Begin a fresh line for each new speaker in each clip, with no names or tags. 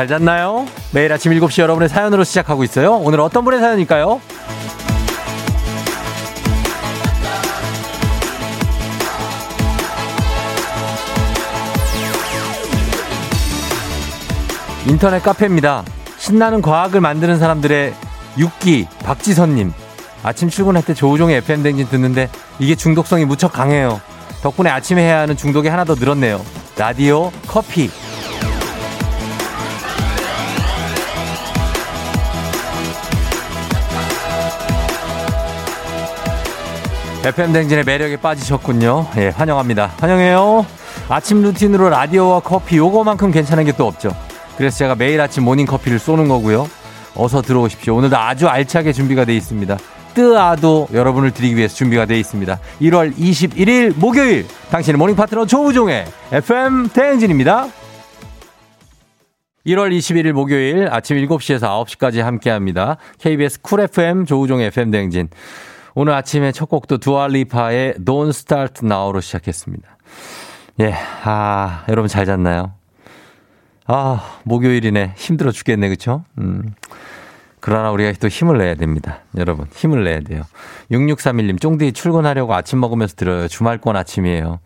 잘 잤나요? 매일 아침 7시 여러분의 사연으로 시작하고 있어요. 오늘 어떤 분의 사연일까요? 인터넷 카페입니다. 신나는 과학을 만드는 사람들의 육기 박지선님. 아침 출근할 때 조우종의 FM 댕진 듣는데 이게 중독성이 무척 강해요. 덕분에 아침에 해야 하는 중독이 하나 더 늘었네요. 라디오, 커피. FM 댕진의 매력에 빠지셨군요. 예, 환영합니다. 환영해요. 아침 루틴으로 라디오와 커피 요거만큼 괜찮은 게 또 없죠. 그래서 제가 매일 아침 모닝 커피를 쏘는 거고요. 어서 들어오십시오. 오늘도 아주 알차게 준비가 되어 있습니다. 뜨아도 여러분을 드리기 위해서 준비가 되어 있습니다. 1월 21일 목요일 당신의 morning 파트너 조우종의 FM 대행진입니다. 1월 21일 목요일 아침 7시에서 9시까지 함께 합니다. KBS 쿨 FM 조우종의 FM 대행진. 오늘 아침에 첫 곡도 두알리파의 Don't Start Now로 시작했습니다. 예, 아, 여러분 잘 잤나요? 아, 목요일이네. 힘들어 죽겠네, 그쵸? 음. 그러나 우리가 또 힘을 내야 됩니다. 여러분, 힘을 내야 돼요. 6631님, 쫑디 출근하려고 아침 먹으면서 들어요. 주말권 아침이에요.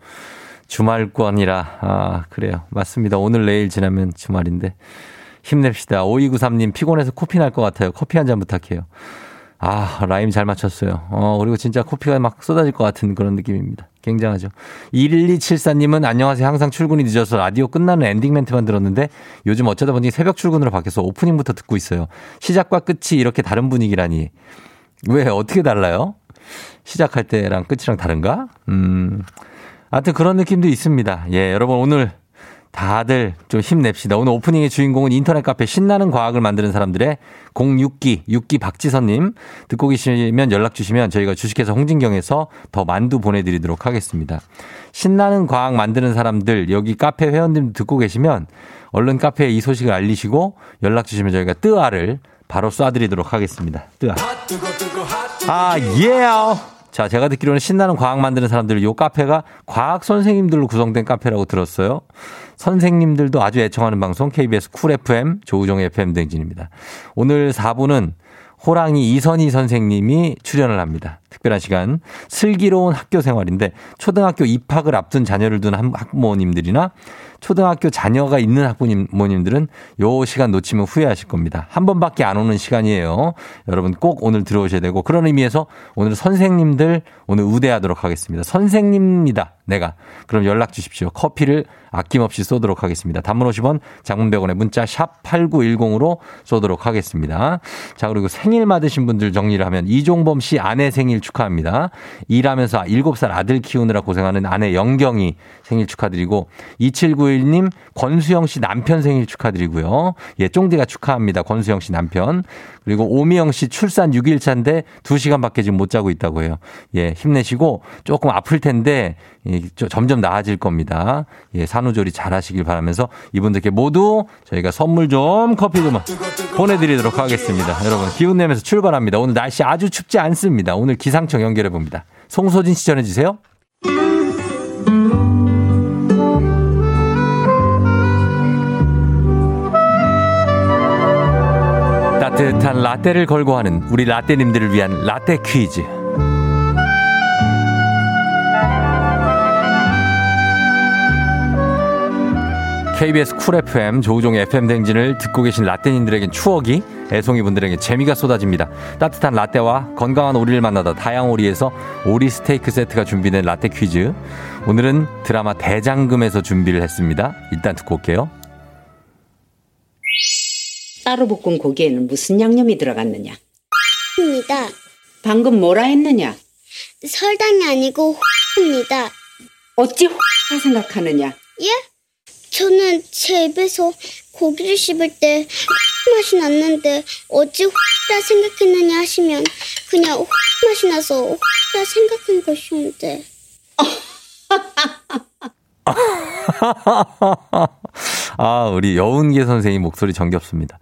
주말권이라, 아, 그래요. 맞습니다. 오늘 내일 지나면 주말인데. 힘냅시다. 5293님, 피곤해서 코피 날 것 같아요. 커피 한 잔 부탁해요. 아, 라임 잘 맞췄어요. 어, 그리고 진짜 코피가 막 쏟아질 것 같은 그런 느낌입니다. 굉장하죠. 1274님은 안녕하세요. 항상 출근이 늦어서 라디오 끝나는 엔딩 멘트만 들었는데 요즘 어쩌다 보니 새벽 출근으로 바뀌어서 오프닝부터 듣고 있어요. 시작과 끝이 이렇게 다른 분위기라니. 왜, 어떻게 달라요? 시작할 때랑 끝이랑 다른가? 음. 하여튼 그런 느낌도 있습니다. 예, 여러분 오늘 다들 좀 힘냅시다. 오늘 오프닝의 주인공은 인터넷 카페 신나는 과학을 만드는 사람들의 06기, 6기 박지선님 듣고 계시면 연락 주시면 저희가 주식회사 홍진경에서 더 만두 보내드리도록 하겠습니다. 신나는 과학 만드는 사람들 여기 카페 회원님 듣고 계시면 얼른 카페에 이 소식을 알리시고 연락 주시면 저희가 뜨아를 바로 쏴드리도록 하겠습니다. 뜨아. 아, 예! Yeah. 자, 제가 듣기로는 신나는 과학 만드는 사람들 요 카페가 과학 선생님들로 구성된 카페라고 들었어요. 선생님들도 아주 애청하는 방송 KBS 쿨 FM 조우종의 FM 댕진입니다. 오늘 4부는 호랑이 이선희 선생님이 출연을 합니다. 특별한 시간 슬기로운 학교 생활인데 초등학교 입학을 앞둔 자녀를 둔 학부모님들이나 초등학교 자녀가 있는 학부모님들은 요 시간 놓치면 후회하실 겁니다. 한 번밖에 안 오는 시간이에요. 여러분 꼭 오늘 들어오셔야 되고 그런 의미에서 오늘 선생님들 오늘 우대하도록 하겠습니다. 선생님입니다. 내가. 그럼 연락 주십시오. 커피를 아낌없이 쏘도록 하겠습니다. 단문 50원, 장문 100원에 문자 샵 8910으로 쏘도록 하겠습니다. 자, 그리고 생일 맞으신 분들 정리를 하면 이종범 씨 아내 생일 축하합니다. 일하면서 7살 아들 키우느라 고생하는 아내 영경이 생일 축하드리고 2791님 권수영 씨 남편 생일 축하드리고요. 예, 쫑디가 축하합니다. 권수영 씨 남편. 그리고 오미영 씨 출산 6일 차인데 2시간밖에 지금 못 자고 있다고 해요. 예, 힘내시고 조금 아플 텐데 예, 점점 나아질 겁니다. 예, 산후조리 잘 하시길 바라면서 이분들께 모두 저희가 선물 좀 커피 좀 보내드리도록 하겠습니다. 여러분 기운 내면서 출발합니다. 오늘 날씨 아주 춥지 않습니다. 오늘 기상청 연결해 봅니다. 송소진 씨 전해주세요. 따뜻한 라떼를 걸고 하는 우리 라떼님들을 위한 라떼 퀴즈. KBS 쿨 FM 조우종의 FM 댕진을 듣고 계신 라떼님들에겐 추억이 애송이 분들에게 재미가 쏟아집니다. 따뜻한 라떼와 건강한 오리를 만나다 다양오리에서 오리 스테이크 세트가 준비된 라떼 퀴즈. 오늘은 드라마 대장금에서 준비를 했습니다. 일단 듣고 올게요.
따로 볶은 고기에는 무슨 양념이 들어갔느냐?
입니다.
방금 뭐라 했느냐?
설탕이 아니고 입니다.
어찌 화 생각하느냐?
예? 저는 제 입에서 고기를 씹을 때 맛이 났는데 어찌 화 생각했느냐 하시면 그냥 화 맛이 나서 화 생각한 것이온데.
아, 우리 여운계 선생님 목소리 정겹습니다.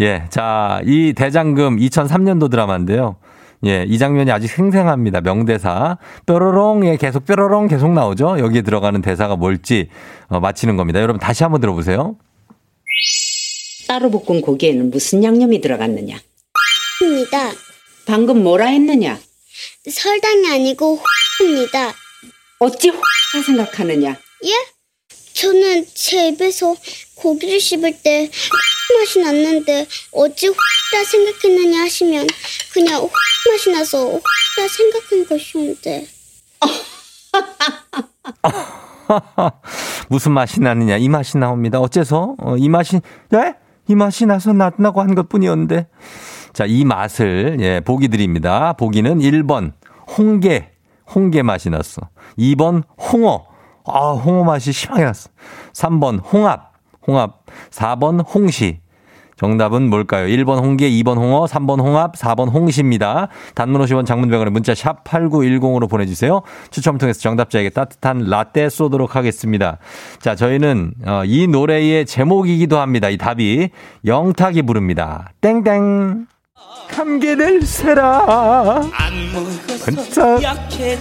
예, 자, 이 대장금 2003년도 드라마인데요. 예, 이 장면이 아직 생생합니다. 명대사. 뾰로롱, 예, 계속 뾰로롱 계속 나오죠? 여기에 들어가는 대사가 뭘지 어, 맞히는 겁니다. 여러분 다시 한번 들어보세요.
따로 볶은 고기에는 무슨 양념이 들어갔느냐?
입니다.
방금 뭐라 했느냐?
설탕이 아니고 입니다.
어찌 라 생각하느냐?
예? 저는 제 입에서 고기를 씹을 때 맛이 났는데 어찌 라 생각했느냐 하시면 그냥 맛이 나서 라 생각한 것이온데
무슨 맛이 나느냐 이 맛이 나옵니다. 어째서 어, 이 맛이 예? 이 맛이 나서 났나고 한 것뿐이었는데 자 이 맛을 예 보기 드립니다. 보기는 1번 홍게 홍게 맛이 났어. 2번 홍어 아 홍어 맛이 심하게 났어. 3번 홍합 홍합 4번 홍시 정답은 뭘까요? 1번 홍게, 2번 홍어, 3번 홍합, 4번 홍시입니다. 단문 50원 장문병원에 문자 샵 8910으로 보내주세요. 추첨 통해서 정답자에게 따뜻한 라떼 쏘도록 하겠습니다. 자, 저희는 어, 이 노래의 제목이기도 합니다. 이 답이 영탁이 부릅니다. 땡땡. 감기들세라. 진짜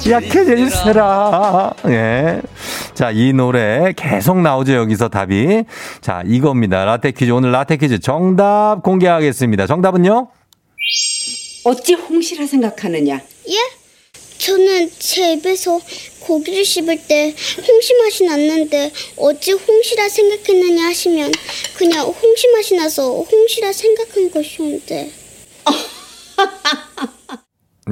약해질세라. 예. 자, 이 노래 계속 나오죠, 여기서 답이. 자, 이겁니다. 라떼 퀴즈. 오늘 라떼 퀴즈 정답 공개하겠습니다. 정답은요?
어찌 홍시라 생각하느냐?
예? 저는 제 입에서 고기를 씹을 때 홍시 맛이 났는데 어찌 홍시라 생각했느냐 하시면 그냥 홍시 맛이 나서 홍시라 생각한 것이온데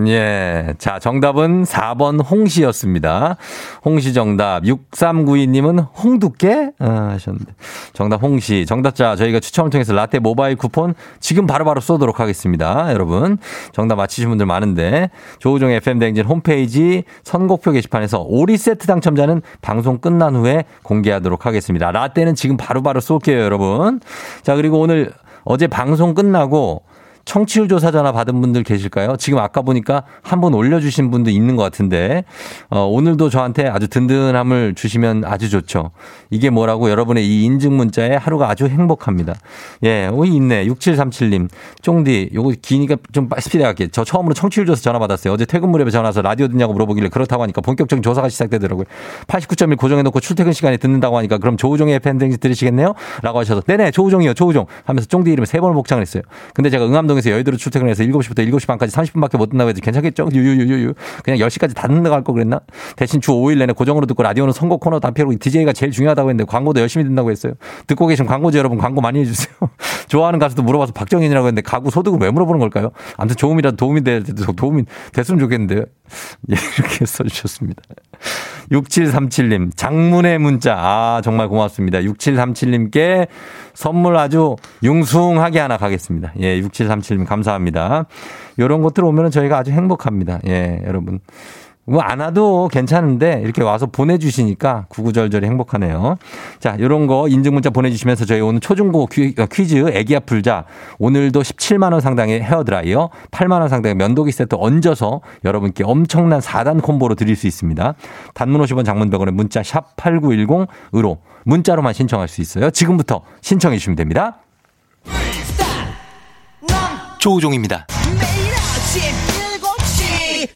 예. 자, 정답은 4번 홍시였습니다. 홍시 정답. 6392님은 홍두깨? 아, 하셨는데. 정답 홍시. 정답자 저희가 추첨을 통해서 라떼 모바일 쿠폰 지금 바로바로 바로 쏘도록 하겠습니다. 여러분. 정답 맞히신 분들 많은데. 조우종 FM대행진 홈페이지 선곡표 게시판에서 오리 세트 당첨자는 방송 끝난 후에 공개하도록 하겠습니다. 라떼는 지금 바로바로 바로 쏠게요, 여러분. 자, 그리고 오늘 어제 방송 끝나고 청취율 조사 전화 받은 분들 계실까요? 지금 아까 보니까 한 번 올려주신 분도 있는 것 같은데, 어, 오늘도 저한테 아주 든든함을 주시면 아주 좋죠. 이게 뭐라고 여러분의 이 인증 문자에 하루가 아주 행복합니다. 예, 오, 있네. 6737님. 쫑디, 요거 기니까 좀 스피드 할게. 저 처음으로 청취율 조사 전화 받았어요. 어제 퇴근 무렵에 전화 와서 라디오 듣냐고 물어보길래 그렇다고 하니까 본격적인 조사가 시작되더라고요. 89.1 고정해놓고 출퇴근 시간에 듣는다고 하니까 그럼 조우종의 팬댕지 들으시겠네요? 라고 하셔서, 네네, 조우종이요, 조우종. 하면서 쫑디 이름을 세 번을 복장을 했어요. 근데 제가 응암동 강동에서 여의도로 출퇴근을 해서 7시부터 7시 반까지 30분밖에 못 듣는다고 해서 괜찮겠죠? 유유유유. 그냥 10시까지 다 듣는다고 할거 그랬나? 대신 주 5일 내내 고정으로 듣고 라디오는 선곡 코너 단편으로 DJ가 제일 중요하다고 했는데 광고도 열심히 듣는다고 했어요. 듣고 계신 광고주 여러분 광고 많이 해주세요. 좋아하는 가수도 물어봐서 박정현이라고 했는데 가구 소득을 왜 물어보는 걸까요? 아무튼 조금이라도 도움이 돼, 도움이 됐으면 좋겠는데요. 예, 이렇게 써주셨습니다. 6737님, 장문의 문자. 아, 정말 고맙습니다. 6737님께 선물 아주 융숭하게 하나 가겠습니다. 예, 6737님 감사합니다. 요런 것들 오면은 저희가 아주 행복합니다. 예, 여러분. 뭐 안 와도 괜찮은데 이렇게 와서 보내주시니까 구구절절히 행복하네요. 자, 요런 거 인증문자 보내주시면서 저희 오늘 초중고 어, 퀴즈 애기야 풀자 오늘도 17만원 상당의 헤어드라이어 8만원 상당의 면도기 세트 얹어서 여러분께 엄청난 4단 콤보로 드릴 수 있습니다. 단문 50원 장문병원의 문자 샵 8910으로 문자로만 신청할 수 있어요. 지금부터 신청해 주시면 됩니다. 조우종입니다.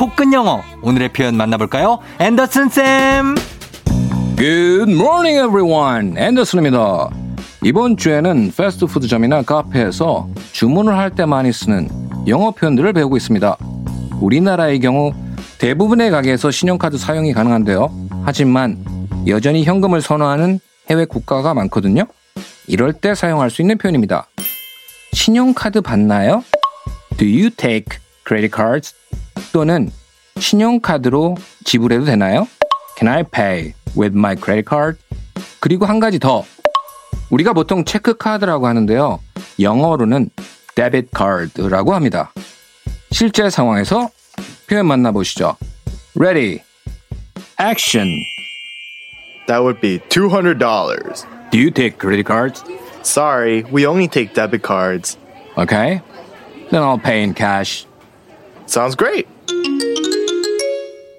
코끝 영어 오늘의 표현 만나볼까요? 앤더슨 쌤.
Good morning everyone. 앤더슨입니다. 이번 주에는 패스트푸드점이나 카페에서 주문을 할 때 많이 쓰는 영어 표현들을 배우고 있습니다. 우리나라의 경우 대부분의 가게에서 신용카드 사용이 가능한데요. 하지만 여전히 현금을 선호하는 해외 국가가 많거든요. 이럴 때 사용할 수 있는 표현입니다. 신용카드 받나요? Do you take credit cards? 또는 신용카드로 지불해도 되나요? Can I pay with my credit card? 그리고 한 가지 더. 우리가 보통 체크카드라고 하는데요. 영어로는 debit card라고 합니다. 실제 상황에서 표현 만나보시죠. Ready. Action.
That would be $200.
Do you take credit cards?
Sorry, we only take debit cards.
Okay. Then I'll pay in cash.
Sounds great.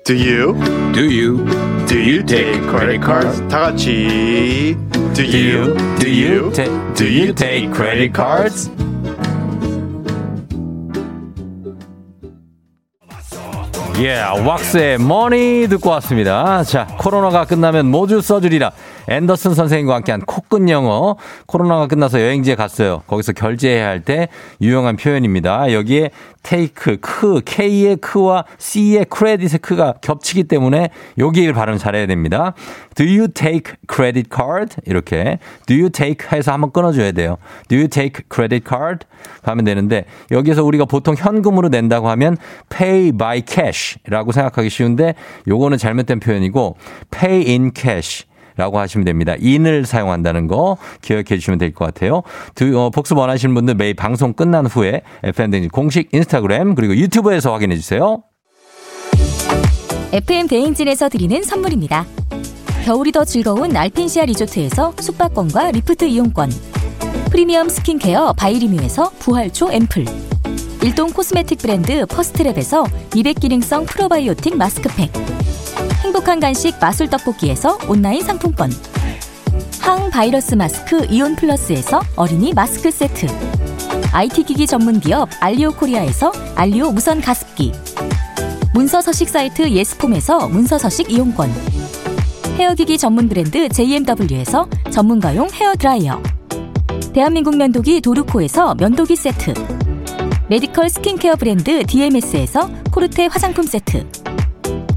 Do you?
Do you?
Do you take credit cards? 다 같이. Do you? Do you? Do you take credit cards?
예, 왁스의 머니 듣고 왔습니다. 자, 코로나가 끝나면 모두 써주리라. 앤더슨 선생님과 함께한 코끝 영어. 코로나가 끝나서 여행지에 갔어요. 거기서 결제해야 할 때 유용한 표현입니다. 여기에 take, 크, K의 크와 C의 credit의 크가 겹치기 때문에 여기를 발음 잘해야 됩니다. Do you take credit card? 이렇게. Do you take 해서 한번 끊어줘야 돼요. Do you take credit card? 하면 되는데 여기서 우리가 보통 현금으로 낸다고 하면 pay by cash 라고 생각하기 쉬운데 요거는 잘못된 표현이고 pay in cash 라고 하시면 됩니다. in을 사용한다는 거 기억해 주시면 될 것 같아요. 두, 어, 복습 원하시는 분들 매일 방송 끝난 후에 FM댕진 공식 인스타그램 그리고 유튜브에서 확인해 주세요.
FM 대행진에서 드리는 선물입니다. 겨울이 더 즐거운 알펜시아 리조트에서 숙박권과 리프트 이용권. 프리미엄 스킨케어 바이리뮤에서 부활초 앰플. 일동 코스메틱 브랜드 퍼스트랩에서 미백 기능성 프로바이오틱 마스크팩. 행복한 간식 마술 떡볶이에서 온라인 상품권. 항바이러스 마스크 이온 플러스에서 어린이 마스크 세트. IT 기기 전문 기업 알리오 코리아에서 알리오 무선 가습기. 문서 서식 사이트 예스폼에서 문서 서식 이용권. 헤어기기 전문 브랜드 JMW에서 전문가용 헤어 드라이어. 대한민국 면도기 도르코에서 면도기 세트. 메디컬 스킨케어 브랜드 DMS에서 코르테 화장품 세트.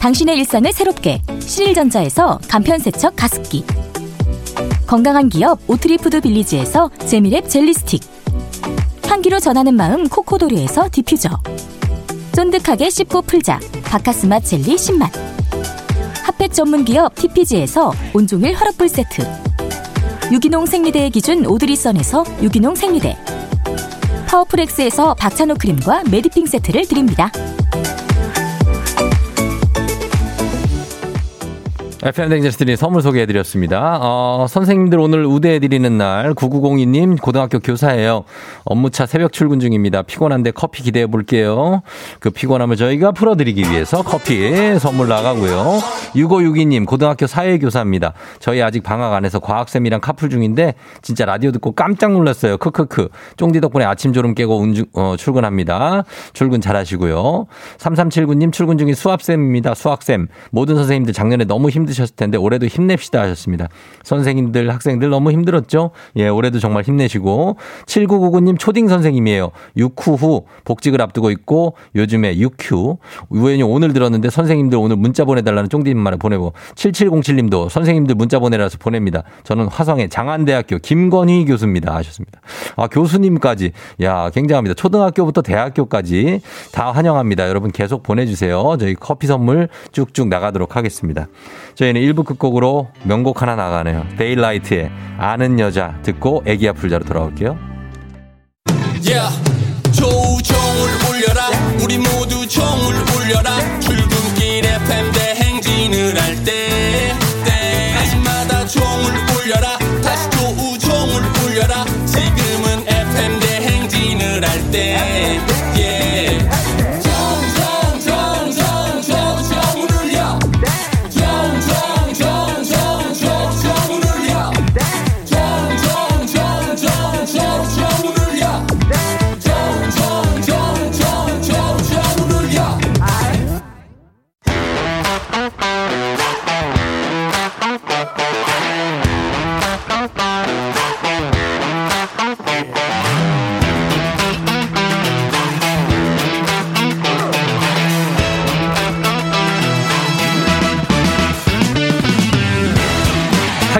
당신의 일상을 새롭게 신일전자에서 간편세척 가습기 건강한 기업 오트리푸드 빌리지에서 재미랩 젤리스틱 향기로 전하는 마음 코코도리에서 디퓨저 쫀득하게 씹고 풀자 바카스맛 젤리 10만 핫팩 전문 기업 TPG에서 온종일 화롯불 세트. 유기농 생리대의 기준 오드리선에서 유기농 생리대. 파워풀엑스에서 박찬호 크림과 메디핑 세트를 드립니다.
FM 댕제스들이 선물 소개해드렸습니다. 어, 선생님들 오늘 우대해드리는 날 9902님 고등학교 교사예요. 업무차 새벽 출근 중입니다. 피곤한데 커피 기대해 볼게요. 그 피곤함을 저희가 풀어드리기 위해서 커피 선물 나가고요. 6562님 고등학교 사회교사입니다. 저희 아직 방학 안에서 과학쌤이랑 카풀 중인데 진짜 라디오 듣고 깜짝 놀랐어요. 크크크. 쫑디 덕분에 아침 졸음 깨고 운주, 어, 출근합니다. 출근 잘하시고요. 3379님 출근 중인 수학쌤입니다. 수학쌤. 모든 선생님들 작년에 너무 힘 힘드셨을 텐데 올해도 힘냅시다 하셨습니다. 선생님들, 학생들 너무 힘들었죠? 예, 올해도 정말 힘내시고 7999님 초딩 선생님이에요. 6후 후 복직을 앞두고 있고 요즘에 6휴 우연히 오늘 들었는데 선생님들 오늘 문자 보내달라는 쫑디님만을 보내고 7707님도 선생님들 문자 보내라서 보냅니다. 저는 화성의 장안대학교 김건희 교수입니다 하셨습니다. 아 교수님까지 야 굉장합니다. 초등학교부터 대학교까지 다 환영합니다. 여러분 계속 보내주세요. 저희 커피 선물 쭉쭉 나가도록 하겠습니다. 저희는 1부 끝곡으로 명곡 하나 나가네요. 데일라이트의 아는 여자 듣고 애기 아플자로 돌아올게요.
Yeah. 조우종을 울려라 우리 모두 종을 울려라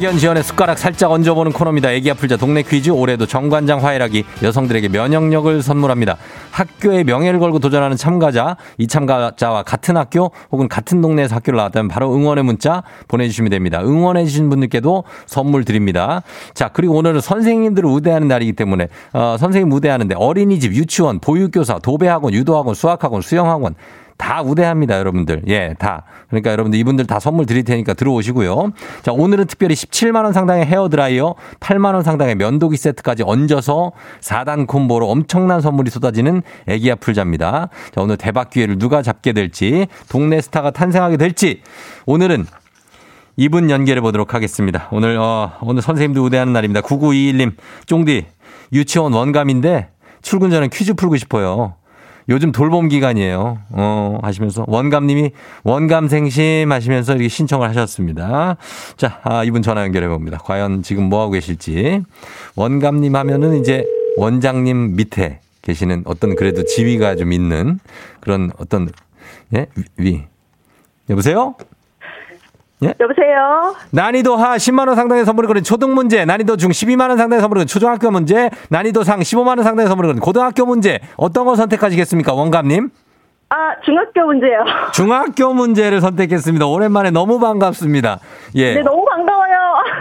학연 지연의 숟가락 살짝 얹어보는 코너입니다. 애기 아플자 동네 퀴즈 올해도 정관장 화해락이 여성들에게 면역력을 선물합니다. 학교의 명예를 걸고 도전하는 참가자 이 참가자와 같은 학교 혹은 같은 동네에서 학교를 나왔다면 바로 응원의 문자 보내주시면 됩니다. 응원해 주신 분들께도 선물 드립니다. 자 그리고 오늘은 선생님들을 우대하는 날이기 때문에 어, 선생님 우대하는데 어린이집 유치원 보육교사 도배학원 유도학원 수학학원 수영학원 다 우대합니다, 여러분들. 예, 다. 그러니까 여러분들 이분들 다 선물 드릴 테니까 들어오시고요. 자, 오늘은 특별히 17만 원 상당의 헤어 드라이어, 8만 원 상당의 면도기 세트까지 얹어서 4단 콤보로 엄청난 선물이 쏟아지는 애기야 풀자입니다. 자, 오늘 대박 기회를 누가 잡게 될지, 동네 스타가 탄생하게 될지, 오늘은 이분 연결해 보도록 하겠습니다. 오늘, 어, 오늘 선생님도 우대하는 날입니다. 9921님, 쫑디, 유치원 원감인데 출근 전에 퀴즈 풀고 싶어요. 요즘 돌봄 기간이에요. 어, 하시면서 원감님이 원감생심 하시면서 이렇게 신청을 하셨습니다. 자, 아, 이분 전화 연결해 봅니다. 과연 지금 뭐 하고 계실지. 원감님 하면은 이제 원장님 밑에 계시는 어떤 그래도 지위가 좀 있는 그런 어떤 예? 위. 여보세요? 예?
여보세요?
난이도 하 10만원 상당의 선물을 거는 초등 문제, 난이도 중 12만원 상당의 선물을 거는 초등학교 문제, 난이도 상 15만원 상당의 선물을 거는 고등학교 문제, 어떤 거 선택하시겠습니까, 원감님?
아, 중학교 문제요.
중학교 문제를 선택했습니다. 오랜만에 너무 반갑습니다. 예.
네, 너무 반가워요.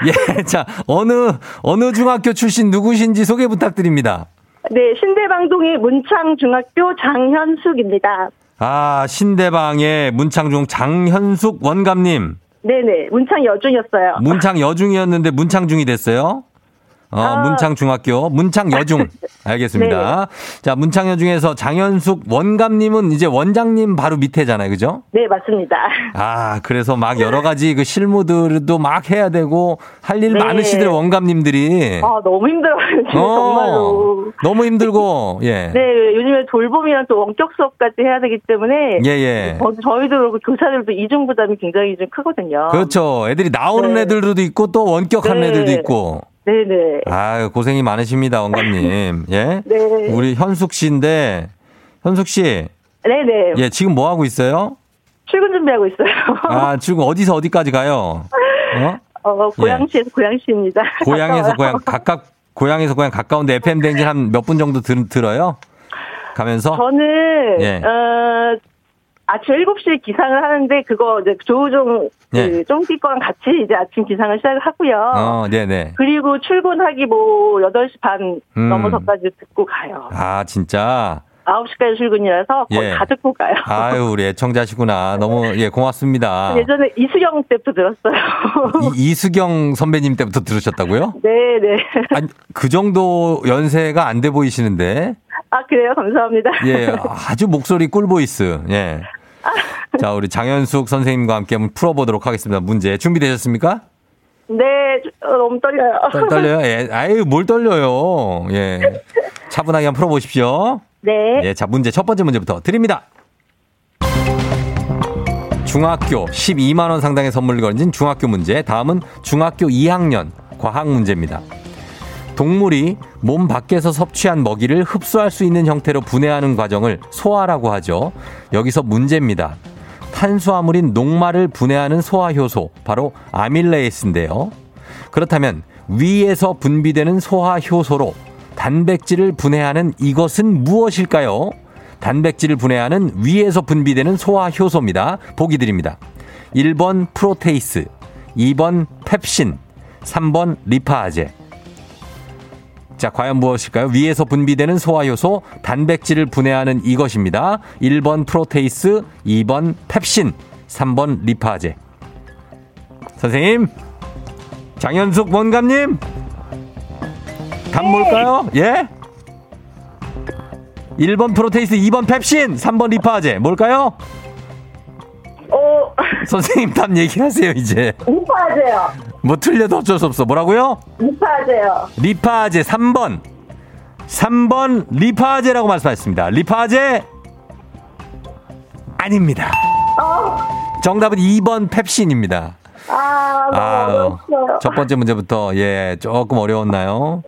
예. 자, 어느, 어느 중학교 출신 누구신지 소개 부탁드립니다.
네, 신대방동의 문창중학교 장현숙입니다.
아, 신대방의 문창중 장현숙 원감님.
네네, 문창 여중이었어요.
문창 여중이었는데 문창중이 됐어요? 어,
아.
문창 중학교, 문창 여중. 알겠습니다. 자, 문창 여중에서 장현숙 원감님은 이제 원장님 바로 밑에잖아요. 그죠?
네, 맞습니다.
아, 그래서 막 여러 가지 그 실무들도 막 해야 되고 할일
네.
많으시들 원감님들이.
아, 너무 힘들어요,
어,
정말로.
너무 힘들고, 예.
네, 요즘에 돌봄이랑 또 원격 수업까지 해야 되기 때문에.
예, 예.
저, 저희도 그렇고 교사들도 이중 부담이 굉장히 좀 크거든요.
그렇죠. 애들이 나오는
네.
애들도 있고 또 원격하는
네.
애들도 있고.
네네.
아유, 고생이 많으십니다, 원감님. 예?
네.
우리 현숙 씨인데, 현숙 씨,
네네.
예, 지금 뭐 하고 있어요?
출근 준비하고 있어요.
아, 지금 어디서 어디까지 가요? 어?
어, 고양시에서 고양시입니다.
고향에서
가까워요.
고향, 가깝, 고향에서 고향 가까운데 FM 댕진 한 몇 분 정도 들, 들어요? 가면서?
저는
예.
어 아침 7시에 기상을 하는데 그거 이제 조우종
예.
그 쫑디 거랑 같이 이제 아침 기상을 시작을 하고요.
어, 네네.
그리고 출근하기 뭐 8시 반
음.
넘어서까지 듣고 가요.
아, 진짜?
9시까지 출근이라서 거의
예.
다 듣고 가요.
아유, 우리 애청자시구나. 너무, 예, 고맙습니다.
예전에 이수경 때부터 들었어요.
이, 이수경 선배님 때부터 들으셨다고요?
네네.
아니, 그 정도 연세가 안 돼 보이시는데.
아 그래요? 감사합니다.
예, 아주 목소리 꿀보이스. 예. 자, 우리 장현숙 선생님과 함께 한번 풀어보도록 하겠습니다. 문제 준비되셨습니까?
네, 어, 너무 떨려요.
떨, 떨려요? 예. 아유, 뭘 떨려요? 예. 차분하게 한번 풀어보십시오.
네.
예, 자, 문제, 첫 번째 문제부터 드립니다. 중학교 12만원 상당의 선물을 걸진 중학교 문제. 다음은 중학교 2학년 과학 문제입니다. 동물이 몸 밖에서 섭취한 먹이를 흡수할 수 있는 형태로 분해하는 과정을 소화라고 하죠. 여기서 문제입니다. 탄수화물인 녹말을 분해하는 소화 효소, 바로 아밀레이스인데요. 그렇다면 위에서 분비되는 소화 효소로 단백질을 분해하는 이것은 무엇일까요? 단백질을 분해하는 위에서 분비되는 소화 효소입니다. 보기 드립니다. 1번 프로테이스, 2번 펩신, 3번 리파아제. 자, 과연 무엇일까요? 위에서 분비되는 소화효소, 단백질을 분해하는 이것입니다. 1번 프로테이스, 2번 펩신, 3번 리파제. 선생님, 장현숙 원감님, 답 뭘까요? 예? 1번 프로테이스, 2번 펩신, 3번 리파제. 뭘까요?
어,
선생님 답 얘기하세요, 이제.
리파아제요.
뭐 틀려도 어쩔 수 없어. 뭐라고요?
리파아제요.
리파제 3번. 3번 리파제라고 말씀하셨습니다. 리파제 아닙니다. 정답은 2번 펩신입니다.
아,
아,
어려웠어요.
첫 번째 문제부터 예 조금 어려웠나요?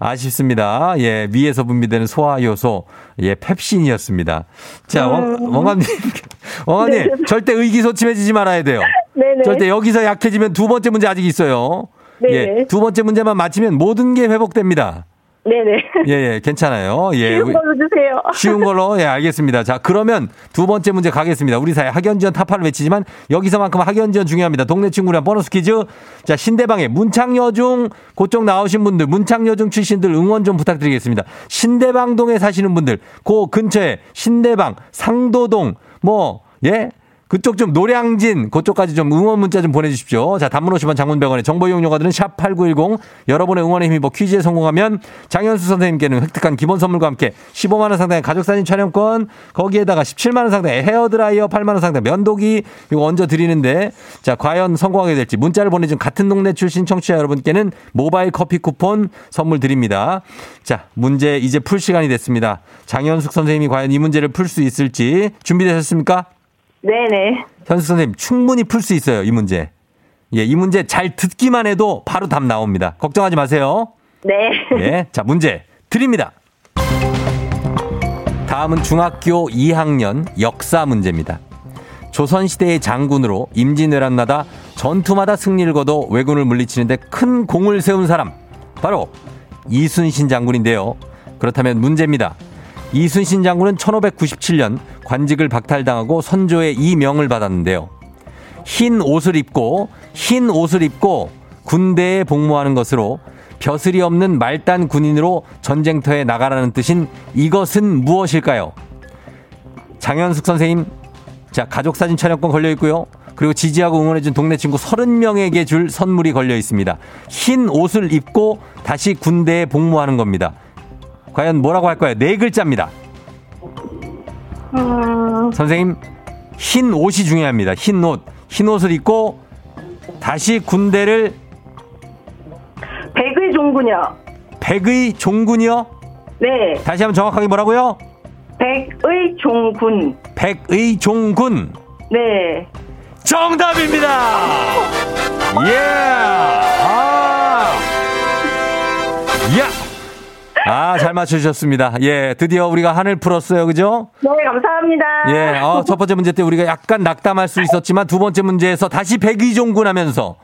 아쉽습니다. 예 위에서 분비되는 소화 요소 예 펩신이었습니다. 자 원, 원감님 원감님 절대 의기소침해지지 말아야 돼요.
네네.
절대 여기서 약해지면 두 번째 문제 아직 있어요.
네네.
예, 두 번째 문제만 맞히면 모든 게 회복됩니다.
네네.
예, 예, 괜찮아요. 예.
쉬운 걸로 주세요.
쉬운 걸로, 예, 알겠습니다. 자, 그러면 두 번째 문제 가겠습니다. 우리 사회 학연지원 타파를 외치지만 여기서만큼 학연지원 중요합니다. 동네 친구랑 보너스 퀴즈. 자, 신대방에 문창여중 그쪽 나오신 분들, 문창여중 출신들 응원 좀 부탁드리겠습니다. 신대방동에 사시는 분들, 그 근처에 신대방, 상도동, 뭐, 예? 그쪽 좀 노량진 그쪽까지 좀 응원 문자 좀 보내주십시오. 자 단문 50원 장문 100원의 정보 이용료가들은 샵8910 여러분의 응원에 힘입어 퀴즈에 성공하면 장현수 선생님께는 획득한 기본 선물과 함께 15만 원 상당의 가족사진 촬영권 거기에다가 17만 원 상당의 헤어드라이어 8만 원 상당의 면도기 이거 얹어 드리는데 자 과연 성공하게 될지 문자를 보내준 같은 동네 출신 청취자 여러분께는 모바일 커피 쿠폰 선물 드립니다. 자 문제 이제 풀 시간이 됐습니다. 장현숙 선생님이 과연 이 문제를 풀 수 있을지 준비되셨습니까?
네네.
현수 선생님 충분히 풀 수 있어요 이 문제. 예, 이 문제 잘 듣기만 해도 바로 답 나옵니다. 걱정하지 마세요.
네.
예, 자 문제 드립니다. 다음은 중학교 2학년 역사 문제입니다. 조선시대의 장군으로 임진왜란마다 전투마다 승리를 거둬 왜군을 물리치는데 큰 공을 세운 사람 바로 이순신 장군인데요. 그렇다면 문제입니다. 이순신 장군은 1597년 관직을 박탈당하고 선조의 이명을 받았는데요. 흰 옷을 입고 흰 옷을 입고 군대에 복무하는 것으로 벼슬이 없는 말단 군인으로 전쟁터에 나가라는 뜻인 이것은 무엇일까요? 장현숙 선생님, 자 가족 사진 촬영권 걸려 있고요. 그리고 지지하고 응원해준 동네 친구 30명에게 줄 선물이 걸려 있습니다. 흰 옷을 입고 다시 군대에 복무하는 겁니다. 과연 뭐라고 할까요? 네 글자입니다.
음,
선생님, 흰 옷이 중요합니다. 흰 옷. 흰 옷을 입고 다시 군대를
백의 종군요.
백의 종군이요?
네.
다시 한번 정확하게 뭐라고요?
백의 종군.
백의 종군.
네.
정답입니다! 예! 아! 아, 잘 맞춰주셨습니다. 예, 드디어 우리가 한을 풀었어요. 그죠?
네, 감사합니다.
예, 어, 첫 번째 문제 때 우리가 약간 낙담할 수 있었지만 두 번째 문제에서 다시 백의종군 하면서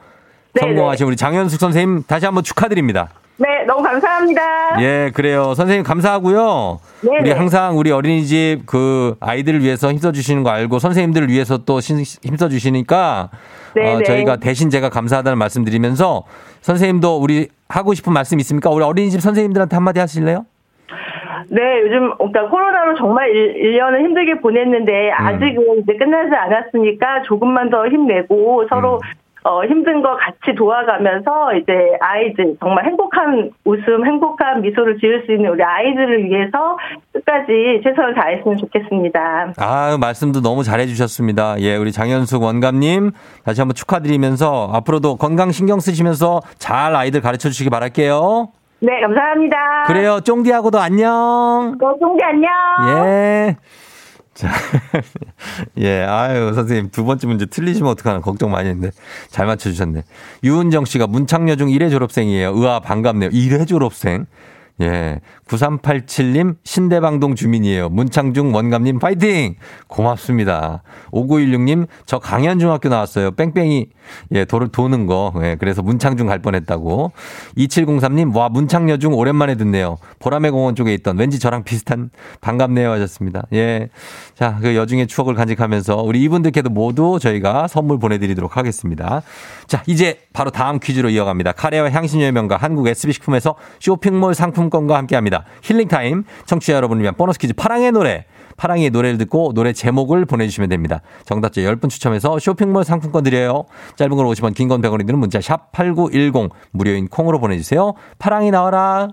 네네.
성공하신 우리 장현숙 선생님 다시 한번 축하드립니다.
네, 너무 감사합니다.
예, 그래요. 선생님 감사하고요.
네네.
우리 항상 우리 어린이집 그 아이들을 위해서 힘써 주시는 거 알고 선생님들을 위해서 또 신- 힘써 주시니까 어. 저희가 대신 제가 감사하다는 말씀 드리면서 선생님도 우리 하고 싶은 말씀 있습니까? 우리 어린이집 선생님들한테 한마디 하실래요?
네, 요즘 그러니까 코로나로 정말 1, 년을 힘들게 보냈는데 아직은 이제 끝나지 않았으니까 조금만 더 힘내고 서로 어, 힘든 거 같이 도와가면서 이제 아이들 정말 행복한 웃음, 행복한 미소를 지을 수 있는 우리 아이들을 위해서 끝까지 최선을 다했으면 좋겠습니다.
아, 말씀도 너무 잘해 주셨습니다. 예, 우리 장현숙 원감님 다시 한번 축하드리면서 앞으로도 건강 신경 쓰시면서 잘 아이들 가르쳐 주시기 바랄게요.
네, 감사합니다.
그래요. 쫑디하고도 안녕.
어, 송기 안녕.
예. 자, 예, 아유, 선생님, 두 번째 문제 틀리시면 어떡하나 걱정 많이 했는데, 잘 맞춰주셨네. 유은정 씨가 문창여중 1회 졸업생이에요. 으아, 반갑네요. 1회 졸업생. 예. 9387님, 신대방동 주민이에요. 문창중 원감님, 파이팅! 고맙습니다. 5916님, 저 강현중학교 나왔어요. 뺑뺑이, 예, 도, 도는 거. 예, 그래서 문창중 갈 뻔했다고. 2703님, 와, 문창여중 오랜만에 듣네요. 보라매 공원 쪽에 있던 왠지 저랑 비슷한 반갑네요 하셨습니다. 예. 자, 그 여중의 추억을 간직하면서 우리 이분들께도 모두 저희가 선물 보내드리도록 하겠습니다. 자, 이제 바로 다음 퀴즈로 이어갑니다. 카레와 향신료의 명가 한국 SB식품에서 쇼핑몰 상품 권과 함께 합니다. 힐링타임. 청취자 여러분을 위한 보너스 퀴즈 파랑의 노래. 파랑이의 노래를 듣고 노래 제목을 보내주시면 됩니다. 정답자 10분 추첨해서 쇼핑몰 상품권 드려요. 짧은 걸 50원, 긴 건 100원이 드는 문자 샵8910 무료인 콩으로 보내주세요. 파랑이 나와라.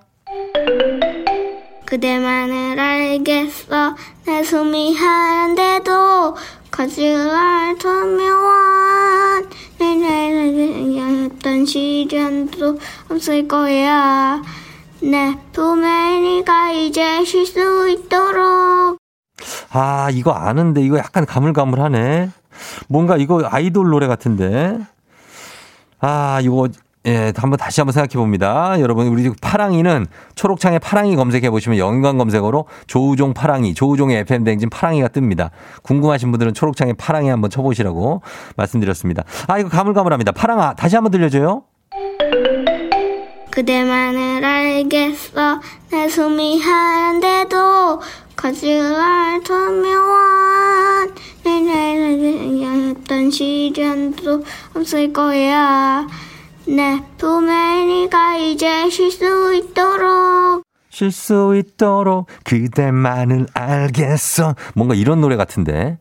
그대만을 알겠어 내 숨이 하얀데도 거짓말 투명한 내내내던 시련도 없을 거야 내 품에 네가 이제 쉴 수 있도록
아, 이거 아는데 이거 약간 가물가물하네. 뭔가 이거 아이돌 노래 같은데. 아, 이거 예, 한번 다시 한번 생각해 봅니다. 여러분, 우리 파랑이는 초록창에 파랑이 검색해 보시면 연관 검색어로 조우종 파랑이, 조우종의 FM 댕진 파랑이가 뜹니다. 궁금하신 분들은 초록창에 파랑이 한번 쳐보시라고 말씀드렸습니다. 아, 이거 가물가물합니다. 파랑아, 다시 한번 들려줘요.
그대만을 알겠어 내 숨이 하얀데도 거짓말 투명한 내내내 어떤 시련도 없을 거야 내 품에 네가 이제 쉴 수 있도록
쉴 수 있도록 그대만을 알겠어. 뭔가 이런 노래 같은데.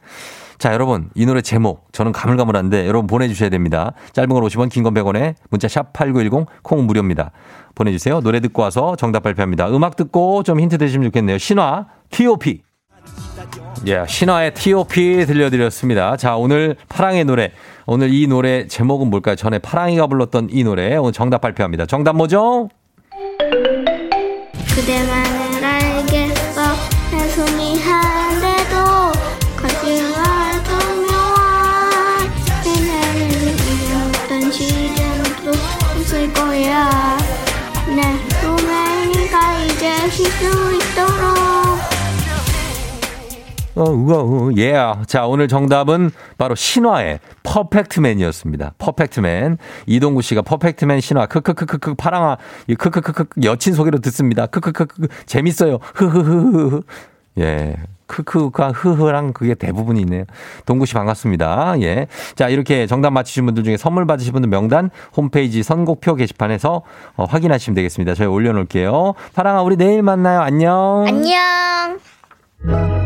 자, 여러분, 이 노래 제목, 저는 가물가물한데 여러분 보내주셔야 됩니다. 짧은 걸 50원, 긴 건 100원에 문자 샵 8910, 콩 무료입니다. 보내주세요. 노래 듣고 와서 정답 발표합니다. 음악 듣고 좀 힌트 되시면 좋겠네요. 신화, T.O.P. 예, 신화의 T.O.P 들려드렸습니다. 자, 오늘 파랑의 노래. 오늘 이 노래 제목은 뭘까요? 전에 파랑이가 불렀던 이 노래. 오늘 정답 발표합니다. 정답 뭐죠?
그대만 어,
우와, 예. Yeah. 자, 오늘 정답은 바로 신화의 퍼펙트맨이었습니다. 퍼펙트맨. 이동구 씨가 퍼펙트맨 신화. 크크크크크 파랑아. 크크크크 여친 소개로 듣습니다. 크크크크 재밌어요. 흐흐흐흐. 예. 크크가 흐흐랑 그게 대부분이 있네요. 동구 씨 반갑습니다. 예. 자, 이렇게 정답 맞히신 분들 중에 선물 받으신 분들 명단 홈페이지 선곡표 게시판에서 어, 확인하시면 되겠습니다. 저희 올려놓을게요. 파랑아, 우리 내일 만나요. 안녕.
안녕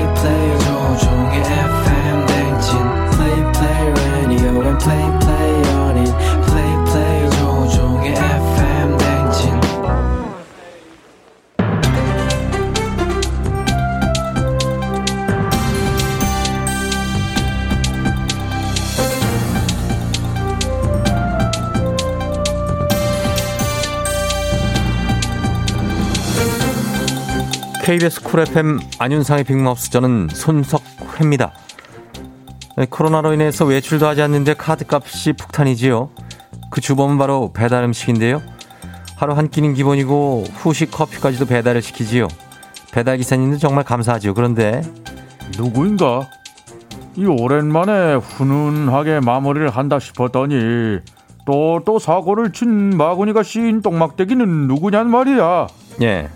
KBS 쿨 FM 안윤상의 빅마우스 저는 손석희입니다. 네, 코로나로 인해서 외출도 하지 않는데 카드값이 폭탄이지요. 그 주범은 바로 배달 음식인데요. 하루 한 끼는 기본이고 후식 커피까지도 배달을 시키지요. 배달 기사님들 정말 감사하죠. 그런데
누구인가? 이 오랜만에 훈훈하게 마무리를 한다 싶었더니 또또 사고를 친 마구니가 씌인 똥막대기는 누구냔 말이야.
예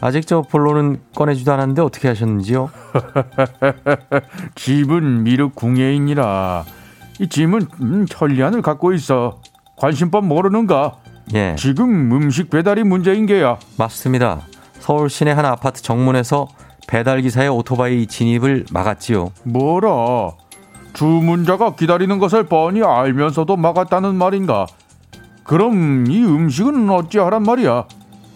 아직 저 본론은 꺼내지도 않았는데 어떻게 하셨는지요?
집은 미륵 궁예이니라. 이 짐은 음, 천리안을 갖고 있어. 관심법 모르는가?
예
지금 음식 배달이 문제인 게야.
맞습니다. 서울 시내 한 아파트 정문에서 배달 기사의 오토바이 진입을 막았지요.
뭐라? 주문자가 기다리는 것을 뻔히 알면서도 막았다는 말인가? 그럼 이 음식은 어찌하란 말이야?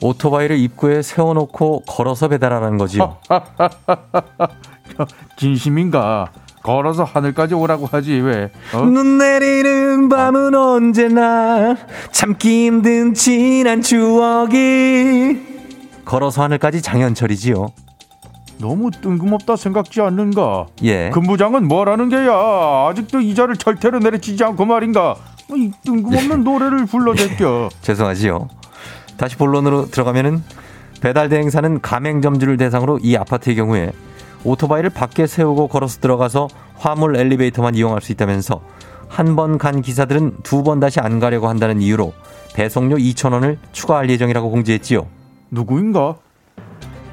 오토바이를 입구에 세워놓고 걸어서 배달하라는 거지요.
진심인가? 걸어서 하늘까지 오라고 하지 왜? 어?
눈 내리는 밤은 언제나 참기 힘든 지난 추억이 걸어서 하늘까지 장현철이지요.
너무 뜬금없다 생각지 않는가?
예.
근부장은 뭐라는 게야? 아직도 이자를 절대로 내려치지 않고 말인가? 어, 이 뜬금없는 노래를 불러댔겨.
죄송하지요. 다시 본론으로 들어가면은 배달 대행사는 가맹점주를 대상으로 이 아파트의 경우에 오토바이를 밖에 세우고 걸어서 들어가서 화물 엘리베이터만 이용할 수 있다면서 한 번 간 기사들은 두 번 다시 안 가려고 한다는 이유로 배송료 2,000원을 추가할 예정이라고 공지했지요.
누구인가?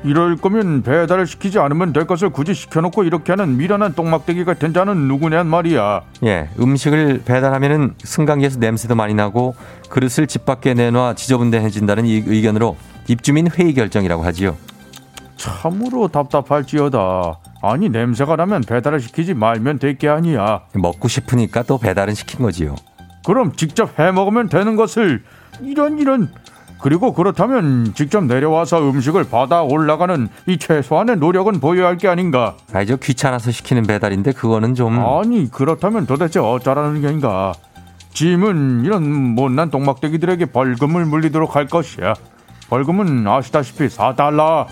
이럴 거면 배달을 시키지 않으면 될 것을 굳이 시켜놓고 이렇게 하는 미련한 똥막대기가 된 자는 누구냔 말이야.
예, 음식을 배달하면은 승강기에서 냄새도 많이 나고 그릇을 집 밖에 내놔 지저분해진다는 이 의견으로 입주민 회의 결정이라고 하지요.
참으로 답답할지어다. 아니 냄새가 나면 배달을 시키지 말면 될 게 아니야.
먹고 싶으니까 또 배달은 시킨 거지요.
그럼 직접 해 먹으면 되는 것을 이런 이런 그리고 그렇다면 직접 내려와서 음식을 받아 올라가는 이 최소한의 노력은 보여야 할 게 아닌가.
아니죠. 귀찮아서 시키는 배달인데 그거는 좀.
아니 그렇다면 도대체 어쩌라는 게인가. 짐은 이런 못난 동막대기들에게 벌금을 물리도록 할 것이야. 벌금은 아시다시피 4달러.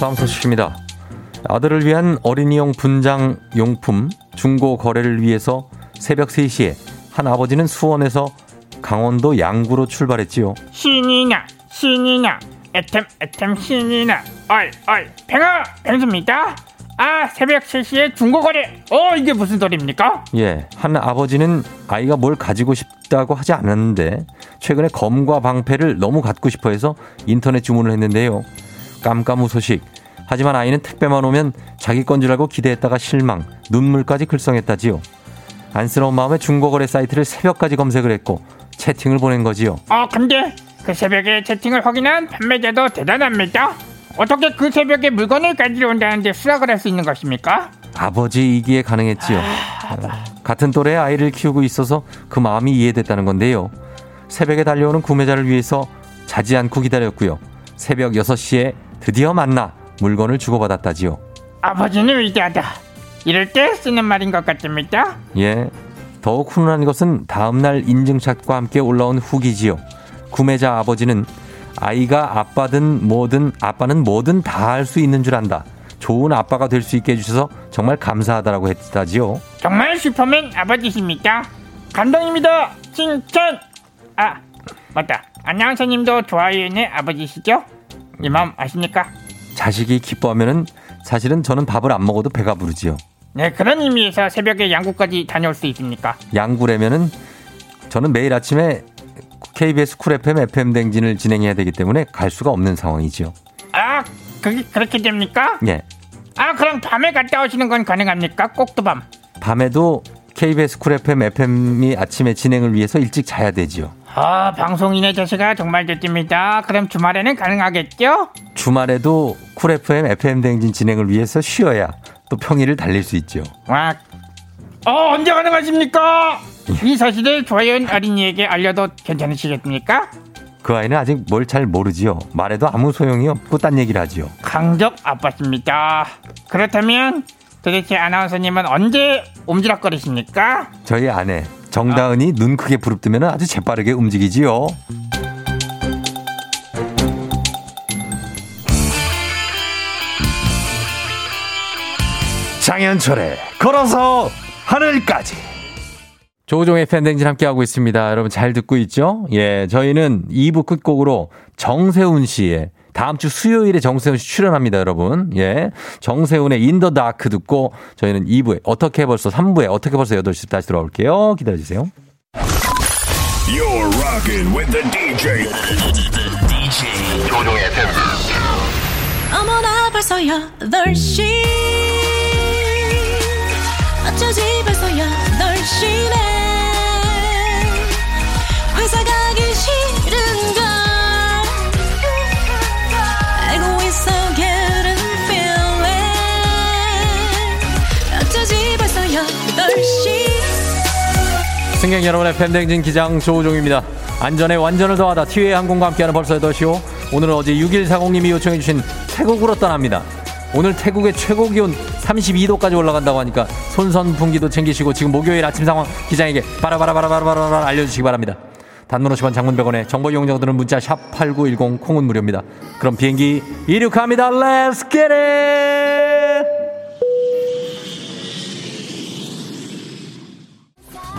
다음 소식입니다. 아들을 위한 어린이용 분장 용품 중고 거래를 위해서 새벽 3시에 한 아버지는 수원에서 강원도 양구로 출발했지요.
신이나 신이나 애템 애템 신이나 얼얼 팽아 팽수입니다. 아 새벽 3시에 중고거래 어 이게 무슨 소리입니까?
예, 한 아버지는 아이가 뭘 가지고 싶다고 하지 않았는데 최근에 검과 방패를 너무 갖고 싶어 해서 인터넷 주문을 했는데요. 깜깜우 소식. 하지만 아이는 택배만 오면 자기 건 줄 알고 기대했다가 실망, 눈물까지 글썽했다지요. 안쓰러운 마음에 중고거래 사이트를 새벽까지 검색을 했고 채팅을 보낸 거지요.
어 근데 그 새벽에 채팅을 확인한 판매자도 대단합니다. 어떻게 그 새벽에 물건을 가지러 온다는데 수락을 할 수 있는 것입니까?
아버지 이기에 가능했지요. 같은 또래 아이를 키우고 있어서 그 마음이 이해됐다는 건데요. 새벽에 달려오는 구매자를 위해서 자지 않고 기다렸고요. 새벽 6시에 드디어 만나 물건을 주고받았다지요.
아버지는 위대하다. 이럴 때 쓰는 말인 것 같습니다.
예. 더욱 훈훈한 것은 다음날 인증샷과 함께 올라온 후기지요. 구매자 아버지는 아이가 아빠든 뭐든 아빠는 뭐든 다 할 수 있는 줄 안다. 좋은 아빠가 될 수 있게 해주셔서 정말 감사하다라고 했다지요.
정말 슈퍼맨 아버지십니다. 감동입니다. 칭찬. 아 맞다. 안녕하세님도 좋아요의 아버지시죠? 이 마음 아십니까?
자식이 기뻐하면은 사실은 저는 밥을 안 먹어도 배가 부르지요.
네 그런 의미에서 새벽에 양구까지 다녀올 수 있습니까?
양구라면은 저는 매일 아침에 KBS 쿨 FM FM 댕진을 진행해야 되기 때문에 갈 수가 없는 상황이지요.
아 그게 그렇게 됩니까?
예.
아 그럼 밤에 갔다 오시는 건 가능합니까? 꼭두밤.
밤에도 KBS 쿨 FM FM이 아침에 진행을 위해서 일찍 자야 되지요.
아 방송인의 자세가 정말 좋습니다. 그럼 주말에는 가능하겠죠?
주말에도 쿨 FM FM 댕진 진행을 위해서 쉬어야 또 평일을 달릴 수 있죠.
와. 어 언제 가능하십니까? 이 사실을 조혜연 어린이에게 알려도 괜찮으시겠습니까?
그 아이는 아직 뭘 잘 모르지요. 말해도 아무 소용이 없고 딴 얘기를 하지요.
강적 아빠십니다. 그렇다면 도대체 아나운서님은 언제 옴지락거리십니까?
저희 아내 정다은이 눈 크게 부릅뜨면 아주 재빠르게 움직이지요. 장현철의 걸어서 하늘까지. 조종의 팬댕진 함께하고 있습니다. 여러분 잘 듣고 있죠? 예, 저희는 2부 끝곡으로 정세훈 씨의 다음 주 수요일에 정세훈 씨 출연합니다, 여러분. 예. 정세훈의 인더 다크 듣고 저희는 2부에 어떻게 벌써 3부에 어떻게 벌써 8시 다시 돌아올게요. 기다려 주세요.
You're rocking with the DJ. DJ 조종의 FM.
어머나 벌써 8시 어쩌지 벌써 8시네
승객 여러분의 팬댕진 기장 조우종입니다. 안전에 완전을 더하다 티웨이 항공과 함께하는 벌써 8시오. 오늘은 어제 6140님이 요청해주신 태국으로 떠납니다. 오늘 태국의 최고 기온 32도까지 올라간다고 하니까 손선풍기도 챙기시고 지금 목요일 아침 상황 기장에게 바라바라바라바라바라 알려주시기 바랍니다. 단문 50원 장문 100원에 정보 이용자들은 문자 샵8910 콩은 무료입니다. 그럼 비행기 이륙합니다. Let's get it!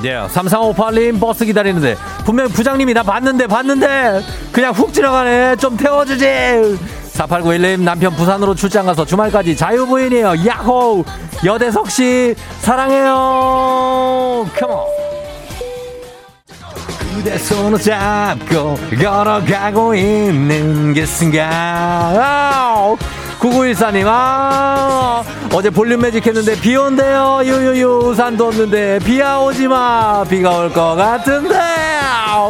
예, 3358님 버스 기다리는데. 분명 부장님이 나 봤는데 봤는데. 그냥 훅 지나가네. 좀 태워주지. 4891님 남편 부산으로 출장 가서 주말까지 자유부인이에요. 야호! 여대석씨 사랑해요. 컴온 그대 손을 잡고 걸어가고 있는 게 순간 9914님 아 어제 볼륨 매직 했는데 비 온대요. 유유유 우산도 없는데 비야 오지 마. 비가 올 것 같은데. 아아아아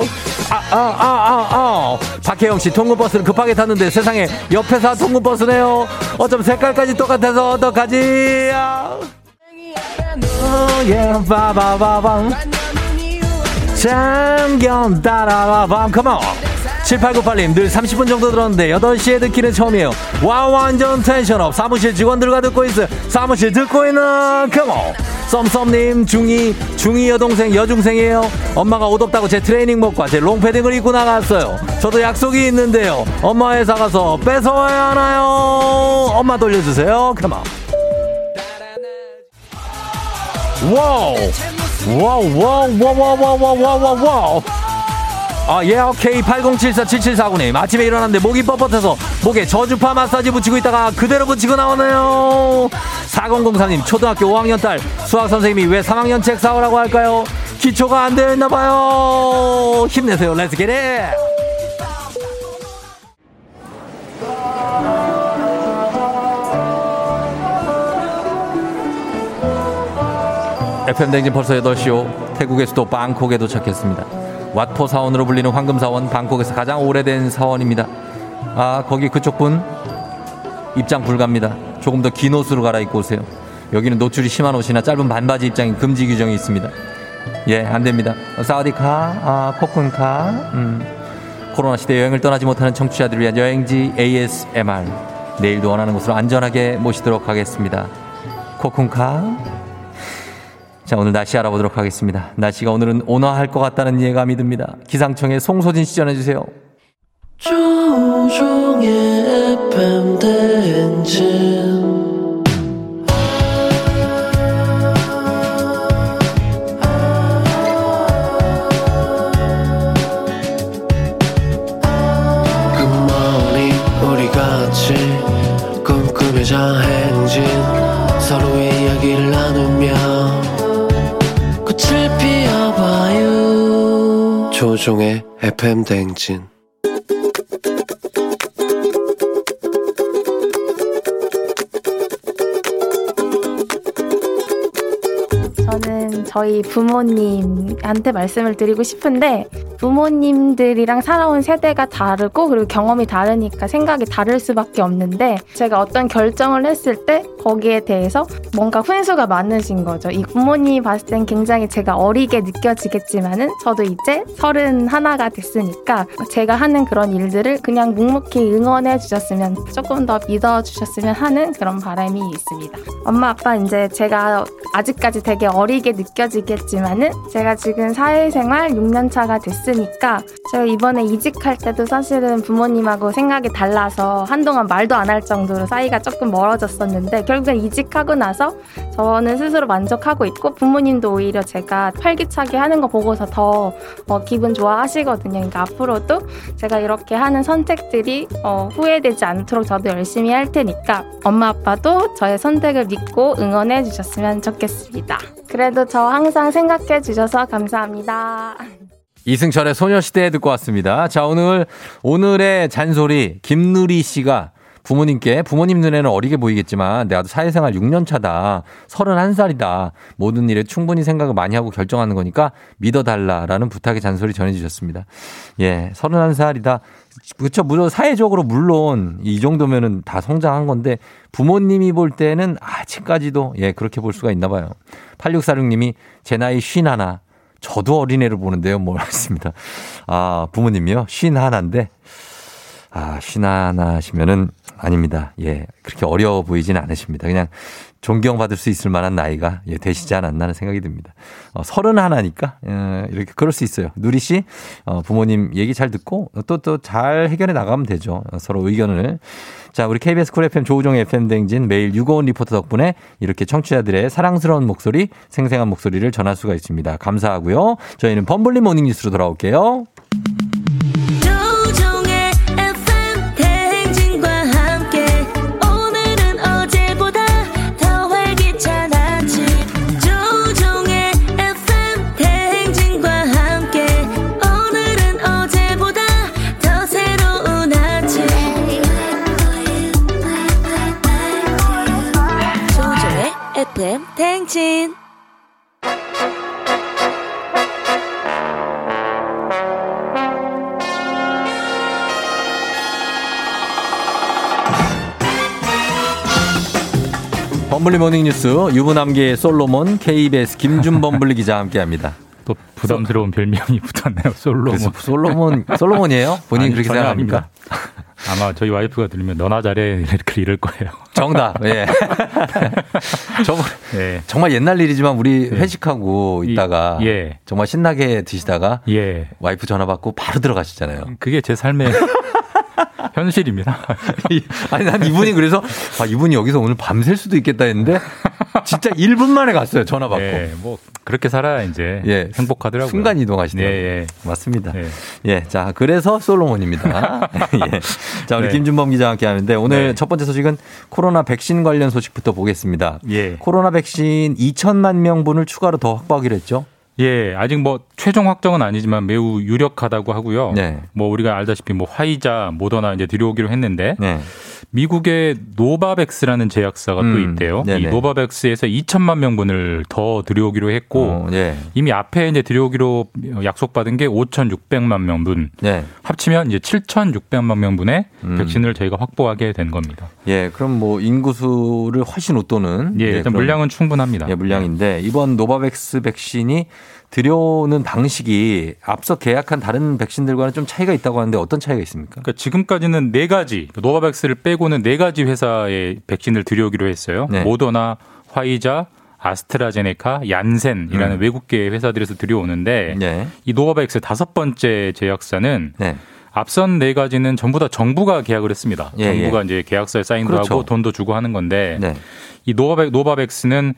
아, 아, 아, 박혜영 씨 통근버스를 급하게 탔는데 세상에 옆에서 통근버스네요. 어쩜 색깔까지 똑같아서 어떡하지? 아. 잠견 따라바밤, 컴온. 7898님, 늘 30분 정도 들었는데, 8시에 듣기는 처음이에요. 와, 완전 텐션업. 사무실 직원들과 듣고 있어요. 사무실 듣고 있는, 컴온. 썸썸님, 중2, 중2 여동생, 여중생이에요. 엄마가 옷 없다고 제 트레이닝복과 제 롱패딩을 입고 나갔어요. 저도 약속이 있는데요. 엄마 회사 가서 뺏어와야 하나요? 엄마 돌려주세요. Come on. Wow, wow, wow, wow, wow, wow, wow, wow. 아, 예, 오케이. 8074-7749님. 아침에 일어났는데 목이 뻣뻣해서 목에 저주파 마사지 붙이고 있다가 그대로 붙이고 나오네요. 4003님, 초등학교 5학년 딸 수학 선생님이 왜 3학년 책 사오라고 할까요? 기초가 안 되어 있나봐요. 힘내세요. Let's get it! FM 댕진 벌써 8시오. 태국의 수도 방콕에 도착했습니다. 왓포 사원으로 불리는 황금 사원, 방콕에서 가장 오래된 사원입니다. 아, 거기 그쪽 분 입장 불가입니다. 조금 더 긴 옷으로 갈아입고 오세요. 여기는 노출이 심한 옷이나 짧은 반바지 입장이 금지 규정이 있습니다. 예, 안 됩니다. 사우디카, 아, 코쿤카, 음. 코로나 시대 여행을 떠나지 못하는 청취자들을 위한 여행지 ASMR. 내일도 원하는 곳으로 안전하게 모시도록 하겠습니다. 코쿤카. 자, 오늘 날씨 알아보도록 하겠습니다. 날씨가 오늘은 온화할 것 같다는 예감이 듭니다. 기상청의 송소진 씨 전해주세요.
같이 꿈꾸며자 조종의 FM 대행진.
저는 저희 부모님한테 말씀을 드리고 싶은데 부모님들이랑 살아온 세대가 다르고 그리고 경험이 다르니까 생각이 다를 수밖에 없는데 제가 어떤 결정을 했을 때 거기에 대해서 뭔가 훈수가 많으신 거죠. 이 부모님이 봤을 땐 굉장히 제가 어리게 느껴지겠지만은 저도 이제 서른 하나가 됐으니까 제가 하는 그런 일들을 그냥 묵묵히 응원해 주셨으면 조금 더 믿어 주셨으면 하는 그런 바람이 있습니다. 엄마 아빠 이제 제가 아직까지 되게 어리게 느껴지겠지만은 제가 지금 사회생활 6년 차가 됐 으니까 제가 이번에 이직할 때도 사실은 부모님하고 생각이 달라서 한동안 말도 안 할 정도로 사이가 조금 멀어졌었는데 결국엔 이직하고 나서 저는 스스로 만족하고 있고 부모님도 오히려 제가 활기차게 하는 거 보고서 더 어, 기분 좋아하시거든요. 그러니까 앞으로도 제가 이렇게 하는 선택들이 어, 후회되지 않도록 저도 열심히 할 테니까 엄마 아빠도 저의 선택을 믿고 응원해 주셨으면 좋겠습니다. 그래도 저 항상 생각해 주셔서 감사합니다.
이승철의 소녀시대 듣고 왔습니다. 자, 오늘, 오늘의 잔소리, 김누리 씨가 부모님께, 부모님 눈에는 어리게 보이겠지만, 내가 사회생활 6년 차다. 31살이다. 모든 일에 충분히 생각을 많이 하고 결정하는 거니까 믿어달라라는 부탁의 잔소리 전해주셨습니다. 예, 31살이다. 그쵸. 물론 사회적으로 물론 이 정도면은 다 성장한 건데 부모님이 볼 때는 아직까지도 예, 그렇게 볼 수가 있나 봐요. 8646님이 제 나이 쉰 하나. 저도 어린애를 보는데요. 뭐 했습니다. 아, 부모님이요? 쉰 하나인데 아, 쉰 하나시면은 아닙니다. 예. 그렇게 어려워 보이지는 않으십니다. 그냥 존경받을 수 있을 만한 나이가 예, 되시지 않았나 하는 생각이 듭니다. 어, 서른 하나니까, 예, 이렇게 그럴 수 있어요. 누리 씨, 어, 부모님 얘기 잘 듣고 또 또 잘 해결해 나가면 되죠. 어, 서로 의견을. 자, 우리 KBS 쿨 FM 조우종의 FM 대행진 매일 유고원 리포터 덕분에 이렇게 청취자들의 사랑스러운 목소리, 생생한 목소리를 전할 수가 있습니다. 감사하고요. 저희는 범블리 모닝 뉴스로 돌아올게요.
대행진
범블리 모닝 뉴스 유부남계의 솔로몬 KBS 김준범블리 기자와 함께합니다.
또 부담스러운 별명이 붙었네요. 솔로몬.
솔로몬 솔로몬이에요? 본인
아니,
그렇게 생각합니까?
아마 저희 와이프가 들으면 너나 잘해 이렇게 이럴 거예요.
정답. 예. 저번
예.
정말 옛날 일이지만 우리 회식하고 있다가
예.
정말 신나게 드시다가
예.
와이프 전화 받고 바로 들어가시잖아요.
그게 제 삶의 현실입니다.
아니 난 이분이 그래서 아 이분이 여기서 오늘 밤샐 수도 있겠다 했는데 진짜 1분 만에 갔어요. 전화 받고.
예, 뭐 그렇게 살아야 이제
예.
행복하더라고요.
순간 이동하시더라고요.
예, 예.
맞습니다. 예. 자, 그래서 솔로몬입니다. 예. 자, 우리
네.
김준범 기자와 함께 하는데 오늘
네.
첫 번째 소식은 코로나 백신 관련 소식부터 보겠습니다.
예.
코로나 백신 2천만 명분을 추가로 더 확보하기로 했죠.
예, 아직 뭐 최종 확정은 아니지만 매우 유력하다고 하고요.
네.
뭐 우리가 알다시피 뭐 화이자, 모더나 이제 들여오기로 했는데
네.
미국의 노바백스라는 제약사가 또
음,
있대요.
네네.
이 노바백스에서 2천만 명분을 더 들여오기로 했고
어, 예.
이미 앞에 이제 들여오기로 약속받은 게 5,600만 명분.
네.
합치면 이제 7,600만 명분의
음.
백신을 저희가 확보하게 된 겁니다.
예, 그럼 뭐 인구수를 훨씬 웃도는
예, 일단
그런,
물량은 충분합니다.
예, 물량인데 이번 노바백스 백신이 들여오는 방식이 앞서 계약한 다른 백신들과는 좀 차이가 있다고 하는데 어떤 차이가 있습니까?
그러니까 지금까지는 네 가지 노바백스를 빼고는 네 가지 회사의 백신을 들여오기로 했어요.
네.
모더나, 화이자, 아스트라제네카, 얀센이라는
음.
외국계 회사들에서 들여오는데
네.
이 노바백스 다섯 번째 제약사는
네.
앞선 네 가지는 전부 다 정부가 계약을 했습니다.
예,
정부가
예.
이제 계약서에 사인도
그렇죠.
하고 돈도 주고 하는 건데
네.
이 노바백, 노바백스는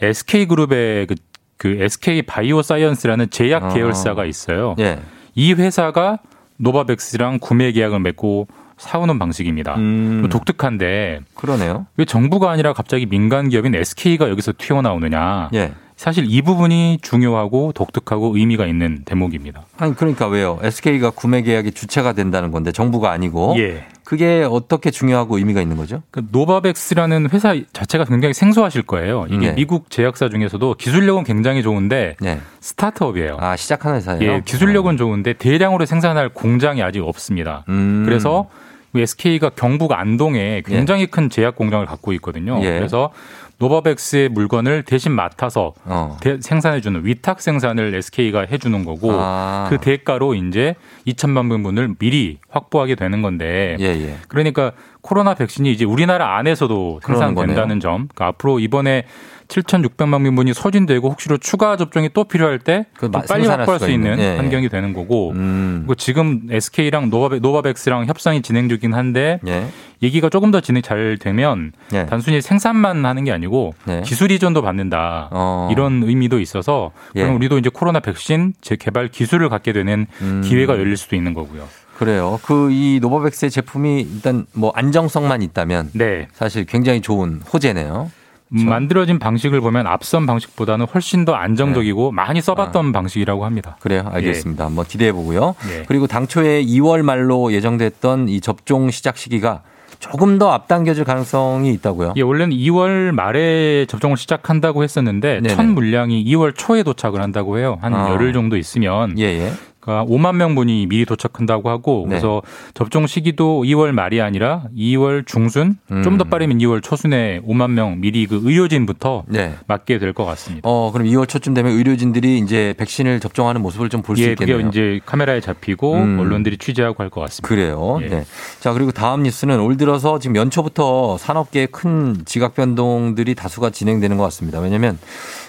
SK 그룹의 그, 그 SK 바이오 사이언스라는 제약
아.
계열사가 있어요.
예.
이 회사가 노바백스랑 구매 계약을 맺고 사오는 방식입니다.
음.
독특한데
그러네요.
왜 정부가 아니라 갑자기 민간 기업인 SK가 여기서 튀어나오느냐?
예.
사실 이 부분이 중요하고 독특하고 의미가 있는 대목입니다.
아니 그러니까 왜요? SK가 구매 계약의 주체가 된다는 건데 정부가 아니고
예.
그게 어떻게 중요하고 의미가 있는 거죠?
그 노바백스라는 회사 자체가 굉장히 생소하실 거예요. 이게
네.
미국 제약사 중에서도 기술력은 굉장히 좋은데
네.
스타트업이에요.
아 시작하는 회사예요.
예, 기술력은 좋은데 대량으로 생산할 공장이 아직 없습니다.
음.
그래서 SK가 경북 안동에 굉장히 큰 제약 공장을 갖고 있거든요.
예.
그래서 노바백스의 물건을 대신 맡아서
어.
대- 생산해주는 위탁 생산을 SK가 해주는 거고
아.
그 대가로 이제 2천만 명분을 미리 확보하게 되는 건데
예, 예.
그러니까 코로나 백신이 이제 우리나라 안에서도 생산된다는 점. 그러니까 앞으로 이번에 7,600만 명분이 소진되고 혹시로 추가 접종이 또 필요할 때
그
빨리 확보할
수
있는
있는. 예, 예.
환경이 되는 거고
음.
그리고 지금 SK랑 노바백, 노바백스랑 협상이 진행 중이긴 한데
예.
얘기가 조금 더 진행 잘 되면
예.
단순히 생산만 하는 게 아니고
네.
기술 이전도 받는다
어.
이런 의미도 있어서
예.
그럼 우리도 이제 코로나 백신 재개발 기술을 갖게 되는
음.
기회가 열릴 수도 있는 거고요.
그래요. 그 이 노바백스의 제품이 일단 뭐 안정성만 있다면
네.
사실 굉장히 좋은 호재네요.
음, 만들어진 방식을 보면 앞선 방식보다는 훨씬 더 안정적이고 많이 써봤던 방식이라고 합니다.
그래요. 알겠습니다. 한번 기대해 보고요.
예.
그리고 당초에 2월 말로 예정됐던 이 접종 시작 시기가 조금 더 앞당겨질 가능성이 있다고요.
예, 원래는 2월 말에 접종을 시작한다고 했었는데
네네.
첫 물량이 2월 초에 도착을 한다고 해요. 한
아.
열흘 정도 있으면
예, 예.
그러니까 5만 명분이 미리 도착한다고 하고
네.
그래서 접종 시기도 2월 말이 아니라 2월 중순
음.
좀더 빠르면 2월 초순에 5만 명 미리 그 의료진부터
네.
맞게 될 것 같습니다.
어, 그럼 2월 초쯤 되면 의료진들이 이제 백신을 접종하는 모습을 좀 볼수
예,
있겠네요.
그게 이제 카메라에 잡히고
음.
언론들이 취재하고 할 것 같습니다.
그래요.
예.
네. 자, 그리고 다음 뉴스는 올 들어서 지금 연초부터 산업계에 큰 지각 변동들이 다수가 진행되는 것 같습니다. 왜냐하면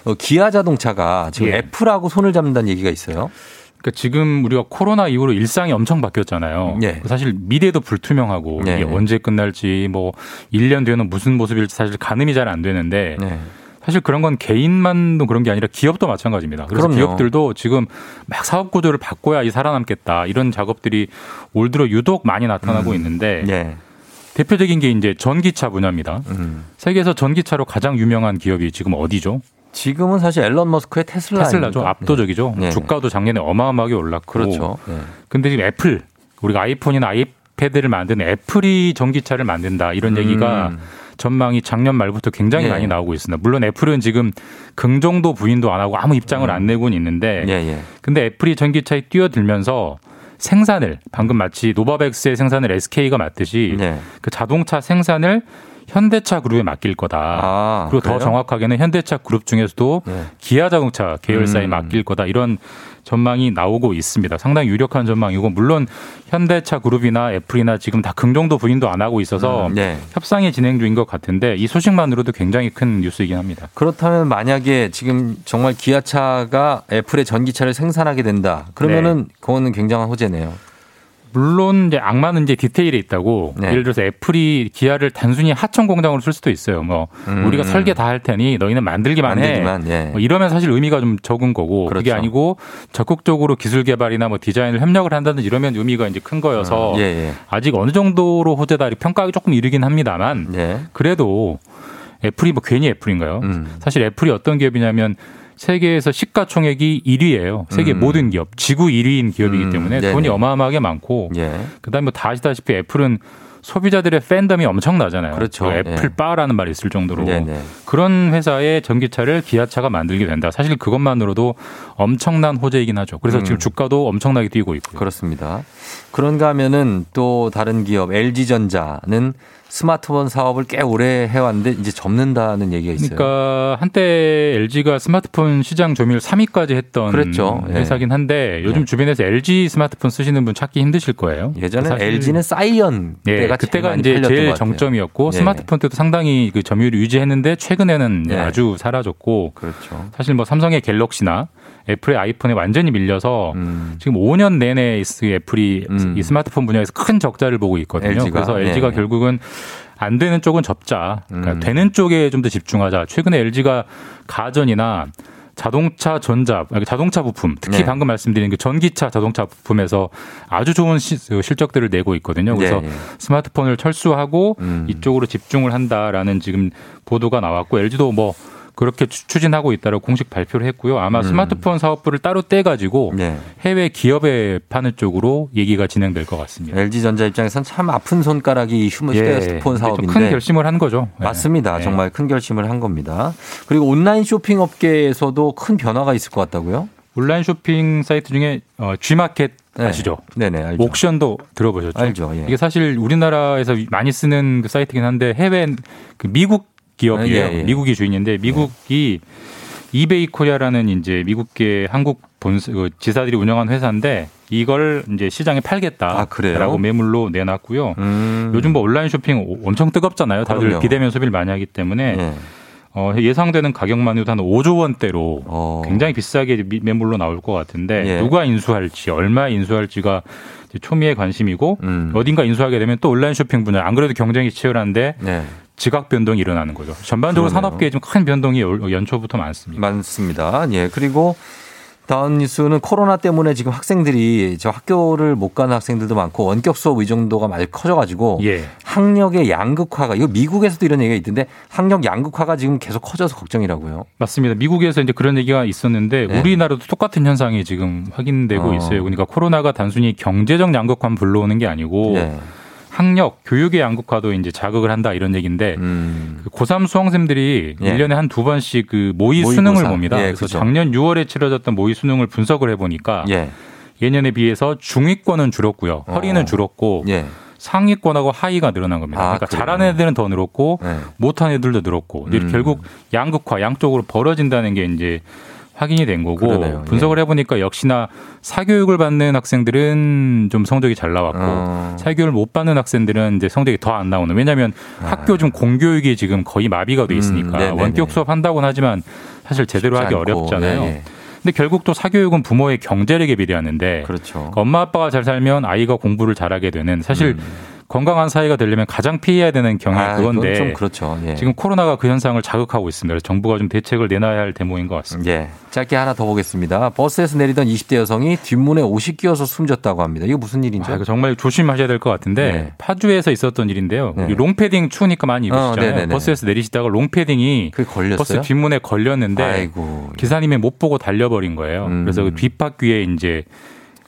어, 기아 자동차가 지금
예.
애플하고 손을 잡는다는 얘기가 있어요.
그러니까 지금 우리가 코로나 이후로 일상이 엄청 바뀌었잖아요.
예.
사실 미래도 불투명하고
네.
이게 언제 끝날지 뭐 1년 뒤에는 무슨 모습일지 사실 가늠이 잘 안 되는데
네.
사실 그런 건 개인만도 그런 게 아니라 기업도 마찬가지입니다. 그래서
그럼요.
기업들도 지금 막 사업 구조를 바꿔야 이 살아남겠다 이런 작업들이 올 들어 유독 많이 나타나고 있는데
예.
대표적인 게 이제 전기차 분야입니다.
음.
세계에서 전기차로 가장 유명한 기업이 지금 어디죠?
지금은 사실 엘론 머스크의 테슬라
테슬라죠.
아닙니까?
압도적이죠.
네.
주가도 작년에 어마어마하게 올랐고.
그렇죠. 네.
근데 지금 애플 우리가 아이폰이나 아이패드를 만드는 애플이 전기차를 만든다 이런 얘기가
음.
전망이 작년 말부터 굉장히
예.
많이 나오고 있습니다. 물론 애플은 지금 긍정도 부인도 안 하고 아무 입장을 안 내고는 있는데
음. 예, 예.
근데 애플이 전기차에 뛰어들면서 생산을 방금 마치 노바백스의 생산을 SK가 맡듯이
네.
그 자동차 생산을 현대차 그룹에 맡길 거다. 그리고 더
그래요?
정확하게는 현대차 그룹 중에서도 기아 자동차 계열사에
음.
맡길 거다. 이런 전망이 나오고 있습니다. 상당히 유력한 전망이고 물론 현대차 그룹이나 애플이나 지금 다 긍정도 부인도 안 하고 있어서
음, 네.
협상이 진행 중인 것 같은데 이 소식만으로도 굉장히 큰 뉴스이긴 합니다.
그렇다면 만약에 지금 정말 기아차가 애플의 전기차를 생산하게 된다. 그러면은 그거는 굉장한 호재네요.
물론 이제 악마는 이제 디테일에 있다고
네.
예를 들어서 애플이 기아를 단순히 하청 공장으로 쓸 수도 있어요. 뭐
음.
우리가 설계 다 할 테니 너희는 만들기만,
만들기만,
해.
예.
뭐 이러면 사실 의미가 좀 적은 거고 그게
그렇죠.
아니고 적극적으로 기술 개발이나 뭐 디자인을 협력을 한다든지 이러면 의미가 이제 큰 거여서
음, 예, 예.
아직 어느 정도로 호재다 평가하기 조금 이르긴 합니다만
예.
그래도 애플이 뭐 괜히 애플인가요?
음.
사실 애플이 어떤 기업이냐면 세계에서 시가총액이 1위예요. 세계
음.
모든 기업, 지구 1위인 기업이기
음,
때문에
네네.
돈이 어마어마하게 많고
예.
그다음에 뭐 다 아시다시피 애플은 소비자들의 팬덤이 엄청나잖아요.
그렇죠.
그 애플
예.
바라는 말이 있을 정도로
네네.
그런 회사의 전기차를 기아차가 만들게 된다. 사실 그것만으로도 엄청난 호재이긴 하죠. 그래서
음.
지금 주가도 엄청나게 뛰고 있고요.
그렇습니다. 그런가 하면은 또 다른 기업 LG전자는 스마트폰 사업을 꽤 오래 해왔는데 이제 접는다는 얘기가 있어요.
그러니까 한때 LG가 스마트폰 시장 점유율 3위까지 했던
그랬죠. 예.
회사긴 한데 요즘
네.
주변에서 LG 스마트폰 쓰시는 분 찾기 힘드실 거예요.
예전에 LG는 사이언
예,
때가
그때가 이제 제일. 정점이었고
네.
스마트폰 때도 상당히 그 점유율을 유지했는데 최근에는
네.
아주 사라졌고
그렇죠.
사실 뭐 삼성의 갤럭시나 애플의 아이폰에 완전히 밀려서
음.
지금 5년 내내 이 애플이 이 스마트폰 분야에서 큰 적자를 보고 있거든요.
LG 가?
그래서 LG가
네.
결국은 안 되는 쪽은 접자. 그러니까
음.
되는 쪽에 좀 더 집중하자. 최근에 LG가 가전이나 자동차 전자, 자동차 부품, 특히
네.
방금 말씀드린 그 전기차 자동차 부품에서 아주 좋은 시- 그 실적들을 내고 있거든요. 그래서
네, 네.
스마트폰을 철수하고
음.
이쪽으로 집중을 한다라는 지금 보도가 나왔고 LG도 뭐 그렇게 추- 추진하고 있다고 공식 발표를 했고요. 아마
음.
스마트폰 사업부를 따로 떼가지고
네.
해외 기업에 파는 쪽으로 얘기가 진행될 것 같습니다.
LG전자 입장에선 참 아픈 손가락이 이 휴대폰
좀
사업인데
큰 결심을 한 거죠. 네.
맞습니다.
네.
정말 큰 결심을 한 겁니다. 그리고 온라인 쇼핑 업계에서도 큰 변화가 있을 것 같다고요?
온라인 쇼핑 사이트 중에 어, G마켓
네.
아시죠?
네 네 알죠.
옥션도 들어보셨죠?
알죠. 예.
이게 사실 우리나라에서 많이 쓰는 그 사이트긴 한데 해외 그 미국 기업이에요.
예, 예.
미국이 주인인데 미국이 이베이 코리아라는 이제 미국계 한국 본그 지사들이 운영한 회사인데 이걸 이제 시장에 팔겠다라고
아?
매물로 내놨고요.
음.
요즘 뭐 온라인 쇼핑 오- 엄청 뜨겁잖아요. 다들
그럼요.
비대면 소비를 많이 하기 때문에
예.
어, 예상되는 가격만으로도 한 5조 원대로
어.
굉장히 비싸게 미- 매물로 나올 것 같은데
예.
누가 인수할지 얼마에 인수할지가 초미의 관심이고
음.
어딘가 인수하게 되면 또 온라인 쇼핑 분야 안 그래도 경쟁이 치열한데
네.
지각 변동이 일어나는 거죠. 전반적으로. 산업계에 좀 큰 변동이 올- 연초부터 많습니다.
많습니다. 예. 그리고 다음 뉴스는 코로나 때문에 지금 학생들이 저 학교를 못 가는 학생들도 많고 원격 수업 의존도가 많이 커져가지고
예.
학력의 양극화가 이거 미국에서도 이런 얘기가 있던데 학력 양극화가 지금 계속 커져서 걱정이라고요.
맞습니다. 미국에서 이제 그런 얘기가 있었는데
네.
우리나라도 똑같은 현상이 지금 확인되고
어.
있어요. 그러니까 코로나가 단순히 경제적 양극화만 불러오는 게 아니고
네.
학력, 교육의 양극화도 이제 자극을 한다 이런 얘기인데
음.
그 고3 수험생들이
예.
일 1년에 한 두 번씩 그 모의
모의고사.
수능을 봅니다.
예,
그래서
그죠.
작년 6월에 치러졌던 모의 수능을 분석을 해 보니까
예.
예년에 비해서 중위권은 줄었고요. 허리는
어.
줄었고
예.
상위권하고 하위가 늘어난 겁니다.
아,
그러니까
그래요?
잘하는 애들은 더 늘었고
네.
못한 애들도 늘었고
음.
결국 양극화 양쪽으로 벌어진다는 게 이제 확인이 된 거고
그러네요. 예.
분석을 해보니까 역시나 사교육을 받는 학생들은 좀 성적이 잘 나왔고
어.
사교육을 못 받는 학생들은 이제 성적이 더 안 나오는 왜냐하면 학교 좀 공교육이 지금 거의 마비가 돼 있으니까
아. 음.
원격 수업 한다고는 하지만 사실 제대로 하기
않고.
어렵잖아요.
예, 예.
근데 결국 또 사교육은 부모의 경제력에 비례하는데
그렇죠.
그러니까 엄마 아빠가 잘 살면 아이가 공부를 잘하게 되는 사실
음.
건강한 사회가 되려면 가장 피해야 되는 경향이
아, 그건
그건데
좀 그렇죠. 예.
지금 코로나가 그 현상을 자극하고 있습니다. 그래서 정부가 좀 대책을 내놔야 할 대목인 것 같습니다.
예. 짧게 하나 더 보겠습니다. 버스에서 내리던 20대 여성이 뒷문에 옷이 끼어서 숨졌다고 합니다. 이거 무슨 일인지?
아, 이거 정말 조심하셔야 될 것 같은데
네.
파주에서 있었던 일인데요.
네.
롱패딩 추우니까 많이
어,
입으시잖아요.
네네네.
버스에서 내리시다가 롱패딩이? 버스 뒷문에 걸렸는데
아이고.
기사님이 못 보고 달려버린 거예요.
음.
그래서 그 뒷바퀴에 이제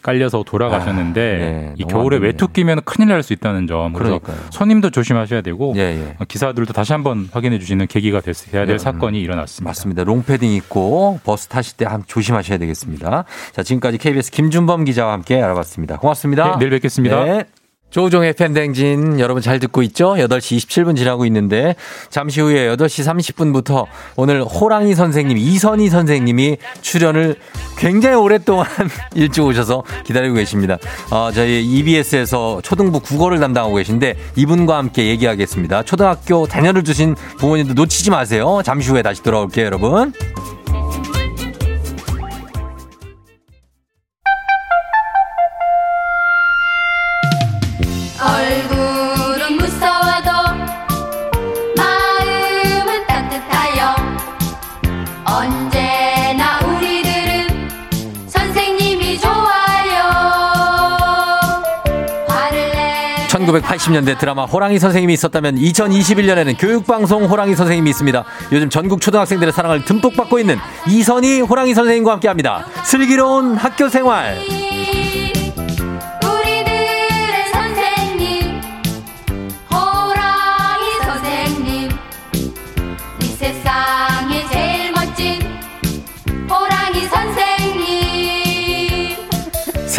깔려서 돌아가셨는데
아, 네.
이 겨울에. 외투 끼면 큰일 날 수 있다는 점. 그래서
그러니까요.
손님도 조심하셔야 되고
예, 예.
어, 기사들도 다시 한번 확인해 주시는 계기가 됐어야 될
음.
사건이 일어났습니다.
맞습니다. 롱패딩 입고 버스 타실 때 한- 조심하셔야 되겠습니다. 자, 지금까지 KBS 김준범 기자와 함께 알아봤습니다. 고맙습니다.
네, 내일 뵙겠습니다.
네. 조우종의 팬댕진 여러분 잘 듣고 있죠? 8시 27분 지나고 있는데 잠시 후에 8시 30분부터 오늘 호랑이 선생님 이선희 선생님이 출연을 굉장히 오랫동안 일찍 오셔서 기다리고 계십니다. 어, 저희 EBS에서 초등부 국어를 담당하고 계신데 이분과 함께 얘기하겠습니다. 초등학교 자녀를 두신 부모님들 놓치지 마세요. 잠시 후에 다시 돌아올게요, 여러분. 1980년대 드라마 호랑이 선생님이 있었다면 2021년에는 교육방송 호랑이 선생님이 있습니다. 요즘 전국 초등학생들의 사랑을 듬뿍 받고 있는 이선희 호랑이 선생님과 함께 합니다. 슬기로운 학교 생활.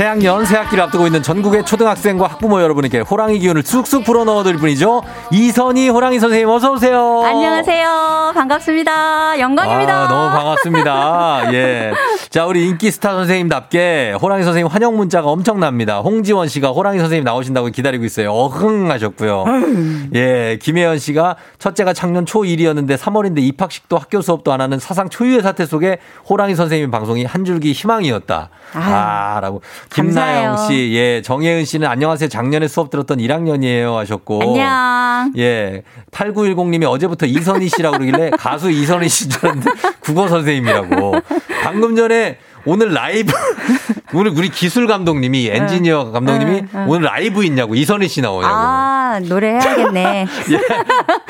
새학년 새학기를 앞두고 있는 전국의 초등학생과 학부모 여러분에게 호랑이 기운을 쑥쑥 불어넣어드릴 분이죠. 이선희 호랑이 선생님 어서 오세요.
안녕하세요. 반갑습니다. 영광입니다.
아, 너무 반갑습니다. 예. 자, 우리 인기 스타 선생님답게 호랑이 선생님 환영 문자가 엄청납니다. 홍지원 씨가 호랑이 선생님 나오신다고 기다리고 있어요. 어흥 하셨고요. 예. 김혜연 씨가 첫째가 작년 초1이었는데 3월인데 입학식도 학교 수업도 안 하는 사상 초유의 사태 속에 호랑이 선생님 방송이 한 줄기 희망이었다. 아, 라고. 김나영
감사해요.
씨, 예. 정혜은 씨는 안녕하세요. 작년에 수업 들었던 1학년이에요 하셨고.
안녕.
예. 8910님이 어제부터 이선희 씨라고 그러길래 가수 이선희 씨인 줄 알았는데 국어 선생님이라고. 방금 전에 오늘 라이브, 오늘 우리 기술 감독님이, 엔지니어 감독님이. 오늘 라이브 있냐고, 이선희 씨 나오냐고.
아, 노래 해야겠네.
예.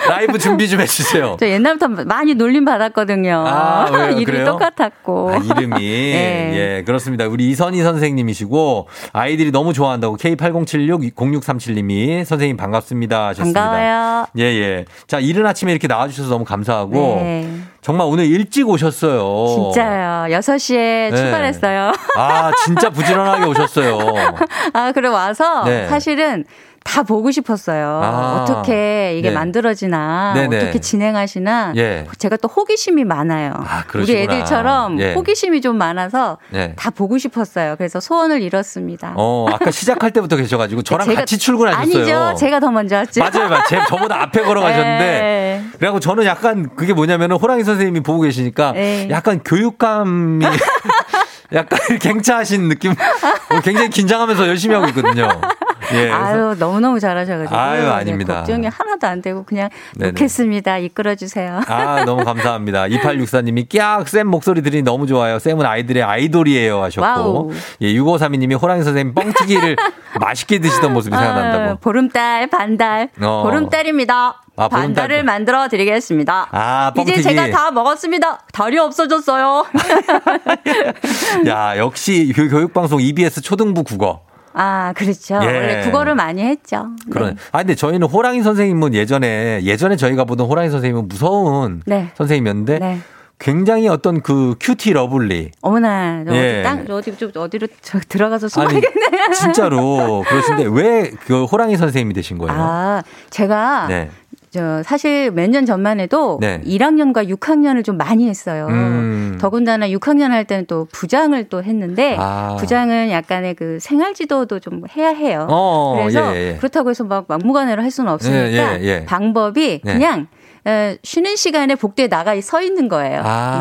라이브 준비 좀 해주세요.
저 옛날부터 많이 놀림 받았거든요.
아?
이름이
그래요?
똑같았고.
아, 이름이.
네.
예, 그렇습니다. 우리 이선희 선생님이시고, 아이들이 너무 좋아한다고 K8076-0637님이 선생님 반갑습니다 하셨습니다.
반가워요.
예, 예. 자, 이른 아침에 이렇게 나와주셔서 너무 감사하고,
네.
정말 오늘 일찍 오셨어요.
진짜요. 6시에
네.
출발했어요.
아, 진짜 부지런하게 오셨어요.
아, 그래 와서
네.
사실은 다 보고 싶었어요.
아.
어떻게 이게
네.
만들어지나,
네네.
어떻게 진행하시나.
예.
제가 또 호기심이 많아요. 우리
그러시구나.
애들처럼
예.
호기심이 좀 많아서
네.
다 보고 싶었어요. 그래서 소원을 이뤘습니다.
어, 아까 시작할 때부터 계셔가지고 저랑
제가-
같이 출근하셨어요.
아니죠. 제가 더 먼저 왔죠.
맞아요, 맞아요. 제 저보다 앞에 걸어가셨는데.
네.
그래갖고 저는 약간 그게 뭐냐면은 호랑이 선생님이 보고 계시니까
네.
약간 교육감이 약간 갱차하신 느낌. 어, 굉장히 긴장하면서 열심히 하고 있거든요. 예.
아유, 너무 너무 잘하셔가지고.
아유,
네,
아닙니다.
걱정이 하나도 안 되고 그냥
네네.
놓겠습니다. 이끌어주세요.
아, 너무 감사합니다. 2864님이 꺅! 쌤 목소리 들으니 너무 좋아요. 쌤은 아이들의 아이돌이에요. 하셨고.
wow.
예, 6532님이 호랑이 선생님 뻥튀기를 맛있게 드시던 모습이 생각난다고.
아유, 보름달, 반달.
어.
보름달입니다.
아.
반달을 만들어 드리겠습니다.
아,
이제. 제가 다 먹었습니다. 달이 없어졌어요.
야, 역시 교- 교육방송 EBS 초등부 국어.
아, 그렇죠.
예.
원래 국어를 많이 했죠.
그런. 아, 근데 저희는 호랑이 선생님은 예전에, 예전에 저희가 보던 호랑이 선생님은 무서운
네.
선생님이었는데
네.
굉장히 어떤 그 cutie lovely.
어머나, 저
예.
어디 땅, 저 어디, 좀 어디로 저 들어가서 숨어야겠네.
진짜로 그러신데 왜 그 호랑이 선생님이 되신 거예요?
아, 제가
네.
저 사실 몇 년 전만 해도
네.
1학년과 6학년을 좀 많이 했어요.
음.
더군다나 6학년 할 때는 또 부장을 또 했는데
아.
부장은 약간의 그 생활 지도도 좀 해야 해요.
어,
그래서
예, 예.
그렇다고 해서 막 막무가내로 할 수는 없으니까
예, 예, 예.
방법이
네.
그냥 어, 쉬는 시간에 복도에 나가 서 있는 거예요.
아,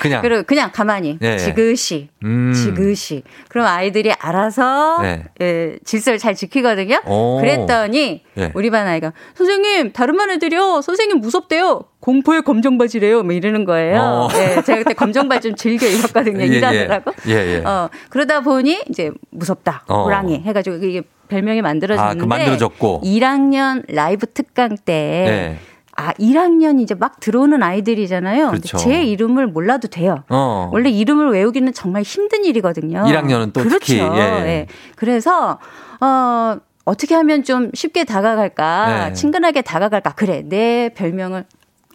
그냥.
그리고 그냥 가만히
네.
지그시
음.
지그시. 그럼 아이들이 알아서
네.
예, 질서를 잘 지키거든요.
오.
그랬더니
예.
우리 반 아이가 선생님 다른 반 애들이요 선생님 무섭대요. 공포의 검정 바지래요. 뭐 이러는 거예요.
어.
예, 제가 그때 검정 바지 좀 즐겨 입었거든요.
예, 예.
일하느라고.
예, 예.
어, 그러다 보니 이제 무섭다.
어.
호랑이 해가지고 이게 별명이 만들어졌는데
아, 그 만들어졌고.
1학년 라이브 특강 때
네.
아, 1학년 이제 막 들어오는 아이들이잖아요.
그렇죠.
제 이름을 몰라도 돼요.
어.
원래 이름을 외우기는 정말 힘든 일이거든요.
1학년은 또
그렇죠.
특히, 예.
그래서 어 어떻게 하면 좀 쉽게 다가갈까,
네.
친근하게 다가갈까. 그래, 내 별명을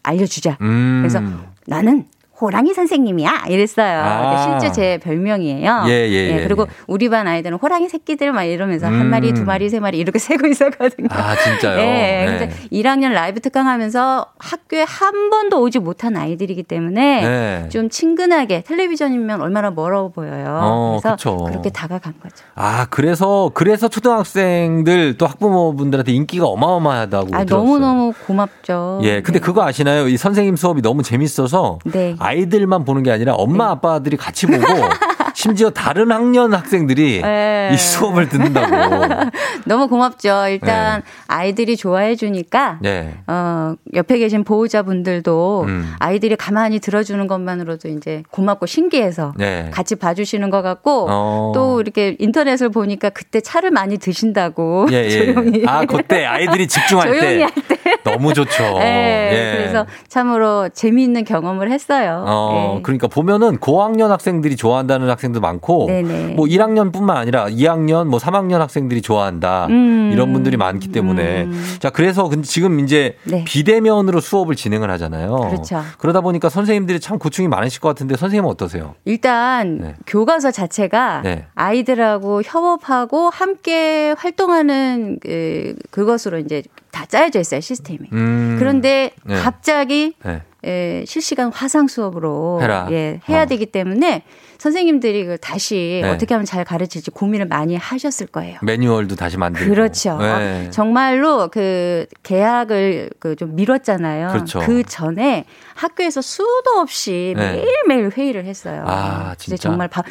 알려 주자.
음.
그래서 나는 호랑이 선생님이야 이랬어요.
아.
실제 제 별명이에요.
예, 예, 예,
그리고
예.
우리 반 아이들은 호랑이 새끼들 막 이러면서 한
음.
마리, 두 마리, 세 마리 이렇게 세고 있었거든요.
아, 진짜요?
예.
네.
근데 1학년 라이브 특강하면서 학교에 한 번도 오지 못한 아이들이기 때문에
네.
좀 친근하게 텔레비전이면 얼마나 멀어 보여요.
어,
그래서
그쵸.
그렇게 다가간 거죠.
아, 그래서, 그래서 초등학생들 또 학부모분들한테 인기가 어마어마하다고.
아,
들었어요.
너무 너무 고맙죠.
예, 근데 그거 아시나요? 이 선생님 수업이 너무 재밌어서
네.
아이들만 보는 게 아니라 엄마 아빠들이 같이 보고 심지어 다른 학년 학생들이
네.
이 수업을 듣는다고.
너무 고맙죠. 일단 아이들이 좋아해 주니까
네.
어, 옆에 계신 보호자분들도
음.
아이들이 가만히 들어주는 것만으로도 이제 고맙고 신기해서
네.
같이 봐주시는 것 같고
어.
또 이렇게 인터넷을 보니까 그때 차를 많이 드신다고
예, 예.
조용히
아, 그때 아이들이 집중할
조용히
때.
할 때.
너무 좋죠.
네,
예.
그래서 참으로 재미있는 경험을 했어요.
어,
예.
그러니까 보면은 고학년 학생들이 좋아한다는 학생도 많고,
네네.
뭐 1학년뿐만 아니라 2학년, 뭐 3학년 학생들이 좋아한다.
음.
이런 분들이 많기 때문에. 자, 그래서 근데 지금 이제
네.
비대면으로 수업을 진행을 하잖아요.
그렇죠.
그러다 보니까 선생님들이 참 고충이 많으실 것 같은데 선생님은 어떠세요?
일단
네.
교과서 자체가
네.
아이들하고 협업하고 함께 활동하는 그, 그것으로 이제 다 짜여져 있어요 시스템이.
음.
그런데
네.
갑자기
네.
예, 실시간 화상 수업으로
해라.
예, 해야
어.
되기 때문에 선생님들이 그걸 다시
네.
어떻게 하면 잘 가르칠지 고민을 많이 하셨을 거예요.
매뉴얼도 다시 만들고.
그렇죠.
네.
정말로 그 계약을 그 좀 미뤘잖아요.
그렇죠.
그 전에 학교에서 수도 없이
네.
매일매일 회의를 했어요.
아,
진짜
진짜?
정말 바,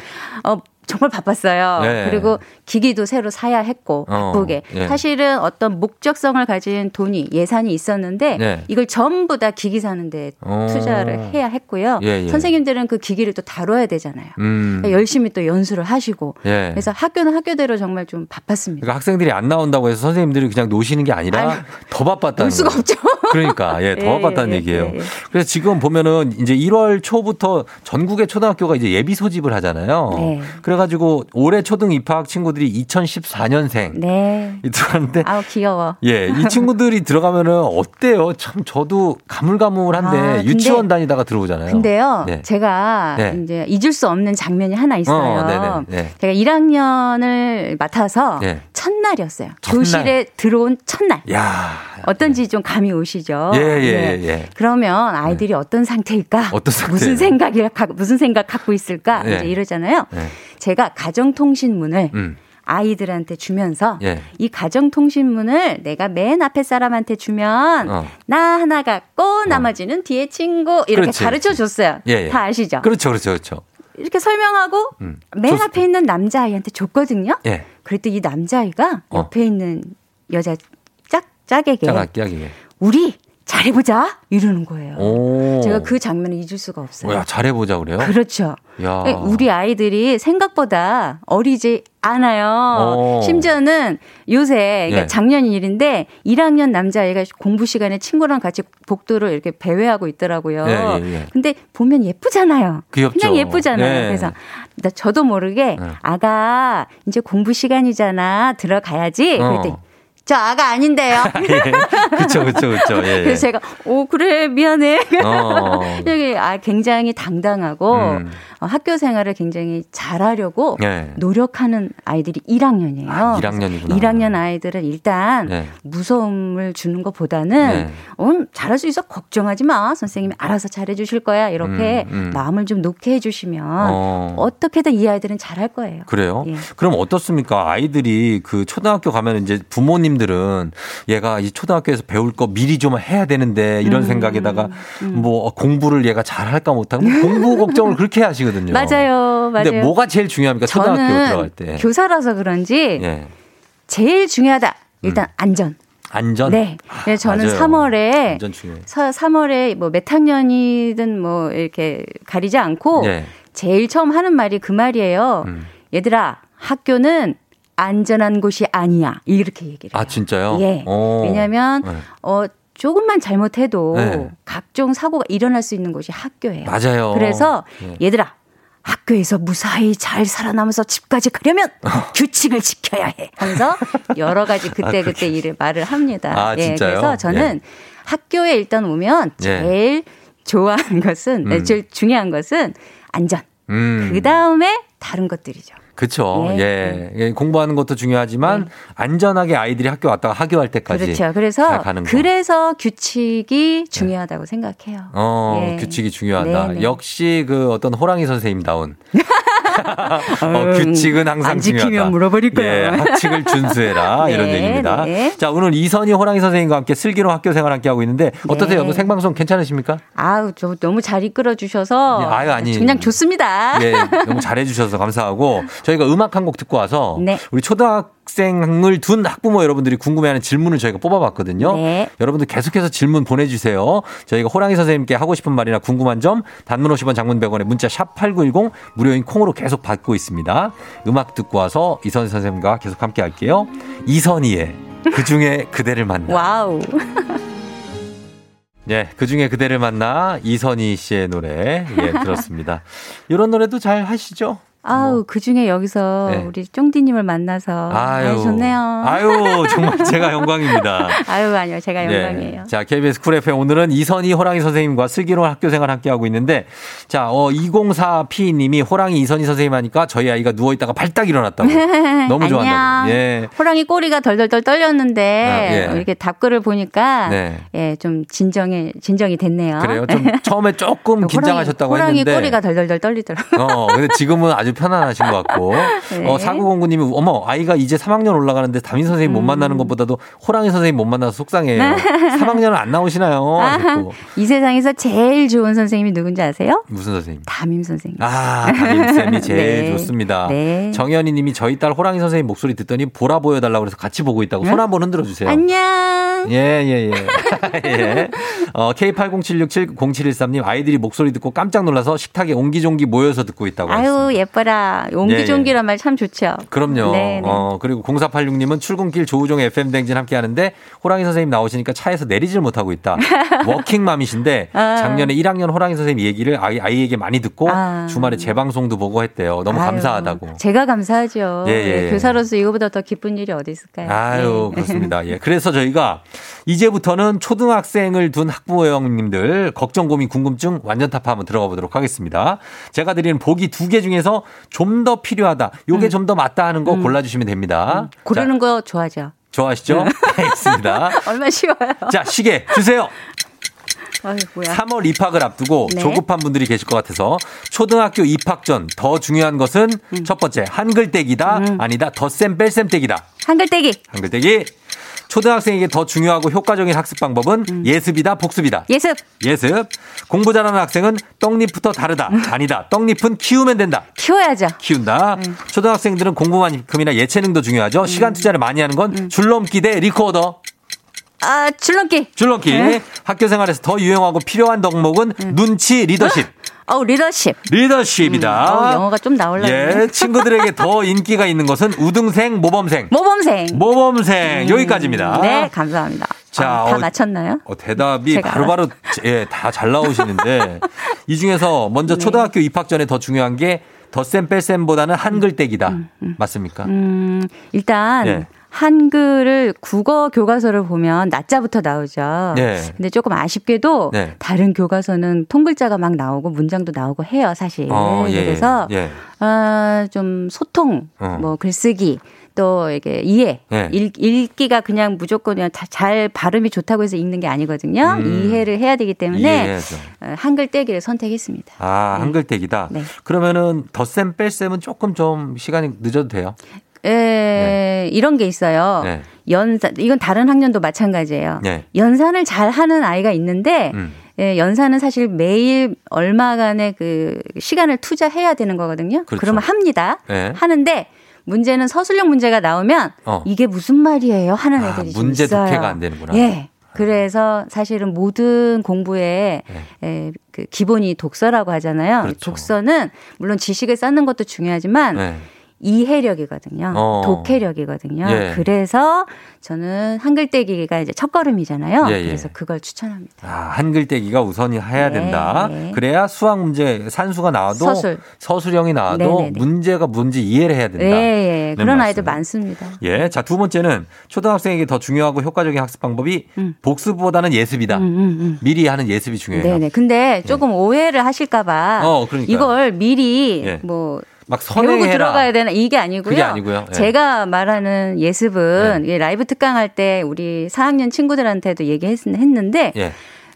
어, 정말 바빴어요.
네.
그리고 기기도 새로 사야 했고
어,
바쁘게.
예.
사실은 어떤 목적성을 가진 돈이 예산이 있었는데
네.
이걸 전부 다 기기 사는데
어.
투자를 해야 했고요.
예, 예.
선생님들은 그 기기를 또 다뤄야 되잖아요.
음.
그러니까 열심히 또 연수를 하시고.
예.
그래서 학교는 학교대로 정말 좀 바빴습니다.
그러니까 학생들이 안 나온다고 해서 선생님들이 그냥 노시는 게 아니라
아유,
더 바빴다는
볼 수가
거예요.
없죠.
그러니까 예, 더
예, 예,
얘기예요.
예, 예.
그래서 지금 보면은 이제 1월 초부터 전국의 초등학교가 이제 예비 소집을 하잖아요.
네.
그래가지고 올해 초등 입학 친구들이 2014년생
네.
들어갔는데
아우 귀여워.
예, 이 친구들이 들어가면은 어때요? 참 저도 가물가물한데
아, 근데-
유치원 다니다가 들어오잖아요.
근데요,
네.
제가
네.
이제 잊을 수 없는 장면이 하나 있어요.
어, 네네, 네.
제가 1학년을 맡아서
네.
첫날이었어요.
첫날.
교실에 들어온 첫날.
야,
어떤지 좀 감이 오시 죠?
예, 예,
네.
예, 예.
그러면 아이들이 어떤 상태일까?
어떤 상태예요?
무슨 생각이 무슨 생각 갖고 있을까?
네.
이제 이러잖아요.
네.
제가 가정통신문을
음.
아이들한테 주면서
예.
이 가정통신문을 내가 맨 앞에 사람한테 주면
어.
나 하나 갖고 나머지는 뒤에 친구 이렇게
그렇지,
가르쳐 줬어요.
예, 예.
다 아시죠?
그렇죠, 그렇죠, 그렇죠.
이렇게 설명하고
음.
맨
좋-
앞에 있는 남자아이한테 줬거든요.
예.
그랬더니 이 남자아이가
어.
옆에 있는 여자 짝 짝에게
짜각짜게.
우리 잘해보자 이러는 거예요.
오.
제가 그 장면을 잊을 수가 없어요.
야, 잘해보자 그래요?
그렇죠.
야.
우리 아이들이 생각보다 어리지 않아요.
어.
심지어는 요새 그러니까
예.
작년 일인데 1학년 남자아이가 공부 시간에 친구랑 같이 복도를 이렇게 배회하고 있더라고요.
예, 예, 예.
근데 보면 예쁘잖아요.
귀엽죠.
그냥 예쁘잖아요.
예.
그래서 나 저도 모르게
예.
아가 이제 공부 시간이잖아. 들어가야지.
어.
그랬더니 저 아가 아닌데요.
예. 그쵸, 그쵸, 그쵸. 예, 예.
그래서 제가 오 그래 미안해.
어.
여기 아 굉장히 당당하고
음.
어, 학교 생활을 굉장히 잘하려고
예.
노력하는 아이들이 1학년이에요.
아, 1학년이구나.
1학년 아이들은 일단
네.
무서움을 주는 것보다는
네.
어, 잘할 수 있어 걱정하지 마 선생님이 알아서 잘해 주실 거야 이렇게
음, 음.
마음을 좀 놓게 해 주시면
어.
어. 떻게든이 아이들은 잘할 거예요.
그래요?
예.
그럼 어떻습니까? 아이들이 그 초등학교 가면 이제 부모님들은 얘가 이 초등학교에서 배울 거 미리 좀 해야 되는데 이런
음,
생각에다가 뭐 공부를 얘가 잘할까 못할까 뭐 공부 걱정을 그렇게 하시거든요.
맞아요, 맞아요.
근데 뭐가 제일 중요합니까? 초등학교
저는
들어갈 때.
교사라서 그런지
예.
제일 중요하다. 일단 안전.
안전.
네. 그래서 저는
맞아요.
3월에
안전 중요해.
3월에 뭐 몇 학년이든 뭐 이렇게 가리지 않고
예.
제일 처음 하는 말이 그 말이에요.
음.
얘들아, 학교는 안전한 곳이 아니야. 이렇게 얘기를 해요.
아 진짜요?
예.
어.
왜냐면
네.
어 조금만 잘못해도
네.
각종 사고가 일어날 수 있는 곳이 학교예요.
맞아요.
그래서
예.
얘들아 학교에서 무사히 잘 살아남아서 집까지 가려면 규칙을 지켜야 해. 하면서 여러 가지 그때 그때 일을 말을 합니다.
아,
예,
진짜요?
그래서 저는 학교에 일단 오면
예.
제일 좋아하는 것은
음.
제일 중요한 것은 안전.
음.
그 다음에 다른 것들이죠.
그쵸.
예.
예. 예, 공부하는 것도 중요하지만 안전하게 아이들이 학교 왔다가 학교할 때까지.
그렇죠.
잘
그래서. 그래서 규칙이 중요하다고 생각해요.
어,
예.
규칙이 중요하다.
네, 네.
역시 그 어떤 호랑이 선생님다운. 어,
음,
규칙은 항상
안 지키면
중요하다.
물어버릴 거야.
예, 학칙을 준수해라.
네,
이런 얘기입니다.
네.
자, 오늘 이선희 호랑이 선생님과 함께 슬기로운 학교 생활 함께 하고 있는데 어떠세요?
네.
생방송 괜찮으십니까?
아우, 저 너무 잘 이끌어 주셔서
예, 아유, 아니.
그냥 좋습니다.
예, 너무 잘해 주셔서 감사하고 저희가 음악 한 곡 듣고 와서
네.
우리 초등학생을 둔 학부모 여러분들이 궁금해하는 질문을 저희가 뽑아봤거든요.
네.
여러분들 계속해서 질문 보내주세요. 저희가 호랑이 선생님께 하고 싶은 말이나 궁금한 점 단문 50원 장문 100원에 문자 샵 8910 무료인 콩으로 계속 받고 있습니다. 음악 듣고 와서 이선희 선생님과 계속 함께 할게요. 이선희의 그 중에 그대를 만나.
wow.
예, 그 중에 그대를 만나 이선희 씨의 노래 예 들었습니다. 이런 노래도 잘 하시죠?
아우, 그 중에 여기서
네.
우리 쫑디님을 만나서. 아유, 좋네요.
아유, 정말 제가 영광입니다.
아유, 아니요. 제가
네.
영광이에요.
자, KBS 쿨 FM 오늘은 이선희 호랑이 선생님과 슬기로운 학교 생활 함께 하고 있는데 자, 어 204P 님이 호랑이 이선희 선생님 하니까 저희 아이가 누워 있다가 발딱 일어났다고. 너무 좋아한다고. 예.
호랑이 꼬리가 덜덜덜 떨렸는데
아, 예.
이렇게 답글을 보니까
네.
예, 좀 진정이 진정이 됐네요.
그래요. 좀 처음에 조금 긴장하셨다고
호랑이,
했는데
호랑이 꼬리가 덜덜덜 떨리더라고요.
어, 근데 지금은 아주 편안하신 것 같고.
네.
어, 사구공구님이, 어머, 아이가 이제 3학년 올라가는데 담임 선생님
음.
못 만나는 것보다도 호랑이 선생님 못 만나서 속상해요. 3학년은 안 나오시나요? 하셨고.
이 세상에서 제일 좋은 선생님이 누군지 아세요?
무슨 선생님?
담임 선생님.
아, 담임쌤이 제일
네.
좋습니다.
네.
정현이 님이 저희 딸 호랑이 선생님 목소리 듣더니 보라 보여달라고 그래서 같이 보고 있다고 손 한번 흔들어 주세요.
안녕.
예, 예, 예. 예. 어, K8076707113님 아이들이 목소리 듣고 깜짝 놀라서 식탁에 옹기종기 모여서 듣고 있다고.
아유 예뻐 라. 옹기종기란 말참 좋죠.
그럼요.
네, 네.
어, 그리고 0486님은 출근길 조우종 FM 댕진 함께 하는데 호랑이 선생님 나오시니까 차에서 내리질 못하고 있다. 워킹맘이신데
아.
작년에 1학년 호랑이 선생님 얘기를 아이, 아이에게 많이 듣고
아.
주말에 재방송도 보고 했대요. 너무
아유,
감사하다고.
제가 감사하죠.
예, 예, 예.
교사로서 이거보다 더 기쁜 일이 어디 있을까요?
아유,
네.
그렇습니다. 예. 그래서 저희가 이제부터는 초등학생을 둔 학부모 형님들 걱정, 고민, 궁금증 완전 타파 한번 들어가 보도록 하겠습니다. 제가 드리는 보기 두 개 중에서 좀 더 필요하다. 요게 좀더 맞다 하는 거 골라주시면 됩니다.
음. 고르는 거 좋아하죠.
좋아하시죠? 알겠습니다.
얼마나 쉬워요.
자, 시계 주세요.
아유 뭐야.
3월 입학을 앞두고
네.
조급한 분들이 계실 것 같아서 초등학교 입학 전 더 중요한 것은
음.
첫 번째 한글 떼기다 아니다 덧셈 뺄셈 떼기다.
한글떼기.
한글 떼기. 초등학생에게 더 중요하고 효과적인 학습 방법은
음.
예습이다 복습이다.
예습.
예습. 공부 잘하는 학생은 떡잎부터 다르다. 아니다. 떡잎은 키우면 된다.
키워야죠.
키운다.
음.
초등학생들은 공부만큼이나 예체능도 중요하죠. 시간 투자를 많이 하는 건
음.
줄넘기 대 리코더.
아 줄넘기.
줄넘기.
네.
학교 생활에서 더 유용하고 필요한 덕목은 눈치 리더십.
어 리더십.
리더십이다.
어, 영어가 좀 나올라.
예, 친구들에게 더 인기가 있는 것은 우등생, 모범생.
모범생.
모범생. 여기까지입니다.
네, 감사합니다.
자,
아, 다
어,
맞췄나요?
어, 대답이 바로 바로 예, 다 잘 나오시는데 이 중에서 먼저 초등학교 입학 전에 더 중요한 게 덧셈 뺄셈보다는 한글 떼기다. 맞습니까?
음, 일단
예.
한글을 국어 교과서를 보면 낮자부터 나오죠.
네.
근데 조금 아쉽게도
네.
다른 교과서는 통글자가 막 나오고 문장도 나오고 해요, 사실.
어, 예,
그래서
예.
아, 좀 소통,
어.
뭐 글쓰기 또 이게 이해,
네.
읽, 읽기가 그냥 무조건 그냥 자- 잘 발음이 좋다고 해서 읽는 게 아니거든요.
음.
이해를 해야 되기 때문에
이해해야죠.
어, 한글 떼기를 선택했습니다.
아, 한글 떼기다.
네.
그러면은 덧셈 뺄셈은 조금 좀 시간이 늦어도 돼요.
에, 이런 게 있어요.
네.
연산 이건 다른 학년도 마찬가지예요.
네.
연산을 잘 하는 아이가 있는데
음.
예, 연산은 사실 매일 얼마간의 그 시간을 투자해야 되는 거거든요.
그렇죠.
그러면 합니다.
네.
하는데 문제는 서술형 문제가 나오면
어.
이게 무슨 말이에요 하는
아,
애들이 좀
문제
있어요.
독해가 안 되는구나.
예. 그래서 사실은 모든 공부에 에, 그 기본이 독서라고 하잖아요.
네. 그렇죠.
독서는 물론 지식을 쌓는 것도 중요하지만
네.
이해력이거든요.
어.
독해력이거든요.
예.
그래서 저는 한글떼기가 이제 첫 걸음이잖아요.
예, 예.
그래서 그걸 추천합니다.
아, 한글 떼기가 우선이 해야
네,
된다.
네.
그래야 수학 문제 산수가 나와도
서술.
형이 나와도
네네네.
문제가 뭔지 이해를 해야 된다.
예, 예.
네,
그런
말씀.
아이들 많습니다.
예. 자, 두 번째는 초등학생에게 더 중요하고 효과적인 학습 방법이 복습보다는 예습이다.
음, 음, 음.
미리 하는 예습이 중요해요.
네 네. 근데 조금 오해를 하실까 봐
어, 그러니까요.
이걸 미리
예.
뭐
막 선행해라.
들어가야 되나 이게 아니고요.
그게 아니고요. 예.
제가 말하는 예습은 이게 라이브 특강할 때 우리 4학년 친구들한테도 얘기했는데
예.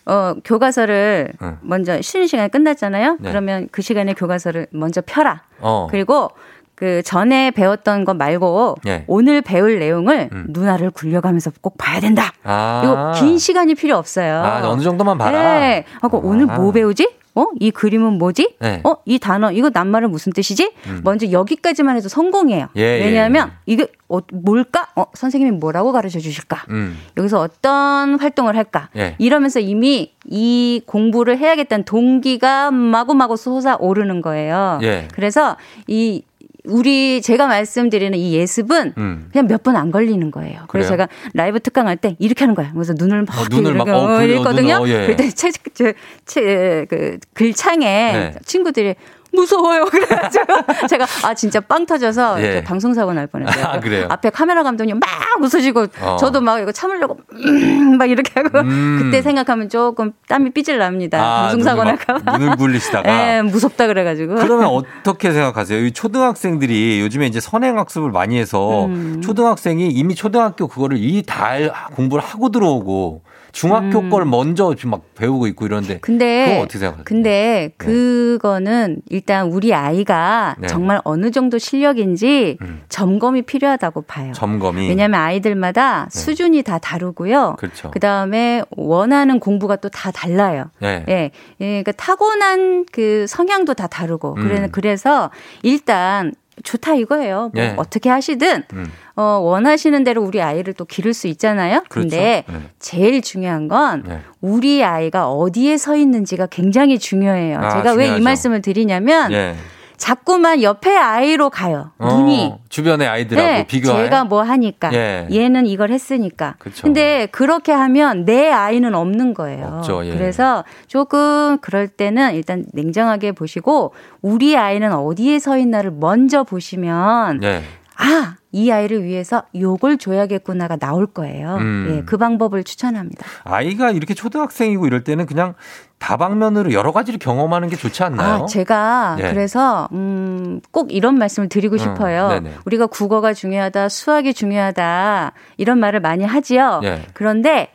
어, 교과서를
응.
먼저 쉬는 시간이 끝났잖아요.
네.
그러면 그 시간에 교과서를 먼저 펴라.
어.
그리고 그 전에 배웠던 것 말고
예.
오늘 배울 내용을
음.
눈알을 굴려가면서 꼭 봐야 된다.
아.
이거 긴 시간이 필요 없어요.
아, 어느 정도만 봐라.
네. 하고 오늘 뭐 배우지? 어? 이 그림은 뭐지?
네.
어? 이 단어, 이거 낱말은 무슨 뜻이지?
음.
먼저 여기까지만 해도 성공이에요.
예, 예,
왜냐하면 이게 어, 뭘까? 어, 선생님이 뭐라고 가르쳐 주실까?
음.
여기서 어떤 활동을 할까?
예.
이러면서 이미 이 공부를 해야겠다는 동기가 마구마구 솟아오르는 거예요.
예.
그래서 이 우리 제가 말씀드리는 이 예습은
음.
그냥 몇 번 안 걸리는 거예요. 그래서
그래요?
제가 라이브 특강 할 때 이렇게 하는 거예요. 그래서 눈을 막
어, 눈을 막,
이렇게
어, 그래요.
읽거든요.
눈을, 어, 예.
그때 책, 책, 책, 그 글창에
네.
친구들이 무서워요. 그래가지고 제가 아 진짜 빵 터져서
예.
이렇게 방송 사고 날 뻔했어요.
아, 그래요?
앞에 카메라 감독님 막 웃으시고
어.
저도 막 이거 참으려고 음, 막 이렇게 하고
음.
그때 생각하면 조금 땀이 삐질 납니다.
아,
방송 사고
눈을 막
날까봐.
눈을 굴리시다가.
예, 무섭다 그래가지고.
그러면 어떻게 생각하세요? 이 초등학생들이 요즘에 이제 선행 학습을 많이 해서
음.
초등학생이 이미 초등학교 그거를 이미 다 알- 공부를 하고 들어오고 중학교
음.
걸 먼저 지금 막 배우고 있고 이런데
근데
그건 어떻게 생각하세요?
근데 그거는 일단 우리 아이가
네.
정말 어느 정도 실력인지 점검이 필요하다고 봐요.
점검이
왜냐하면 아이들마다 수준이 다 다르고요.
그렇죠.
그 다음에 원하는 공부가 또 다 달라요.
네.
예, 예, 그러니까 타고난 그 성향도 다 다르고 그래,
음.
그래서 일단 좋다 이거예요. 뭐
예.
어떻게 하시든
음.
어, 원하시는 대로 우리 아이를 또 기를 수 있잖아요.
그렇죠.
근데
네.
제일 중요한 건
네.
우리 아이가 어디에 서 있는지가 굉장히 중요해요.
아,
제가 왜 이. 말씀을 드리냐면
예.
자꾸만 옆에 아이로 가요.
어,
눈이.
주변의 아이들하고
네,
비교해.
제가 뭐 하니까
예.
얘는 이걸 했으니까.
그쵸.
근데 그렇게 하면 내 아이는 없는 거예요.
없죠, 예.
그래서 조금 그럴 때는 일단 냉정하게 보시고 우리 아이는 어디에 서 있나를 먼저 보시면
예.
아, 이 아이를 위해서 요걸 줘야겠구나가 나올 거예요.
음.
예, 그 방법을 추천합니다.
아이가 이렇게 초등학생이고 이럴 때는 그냥 다방면으로 여러 가지를 경험하는 게 좋지 않나요?
아, 제가
예.
그래서 음, 꼭 이런 말씀을 드리고
음,
싶어요.
네네.
우리가 국어가 중요하다, 수학이 중요하다 이런 말을 많이 하지요.
예.
그런데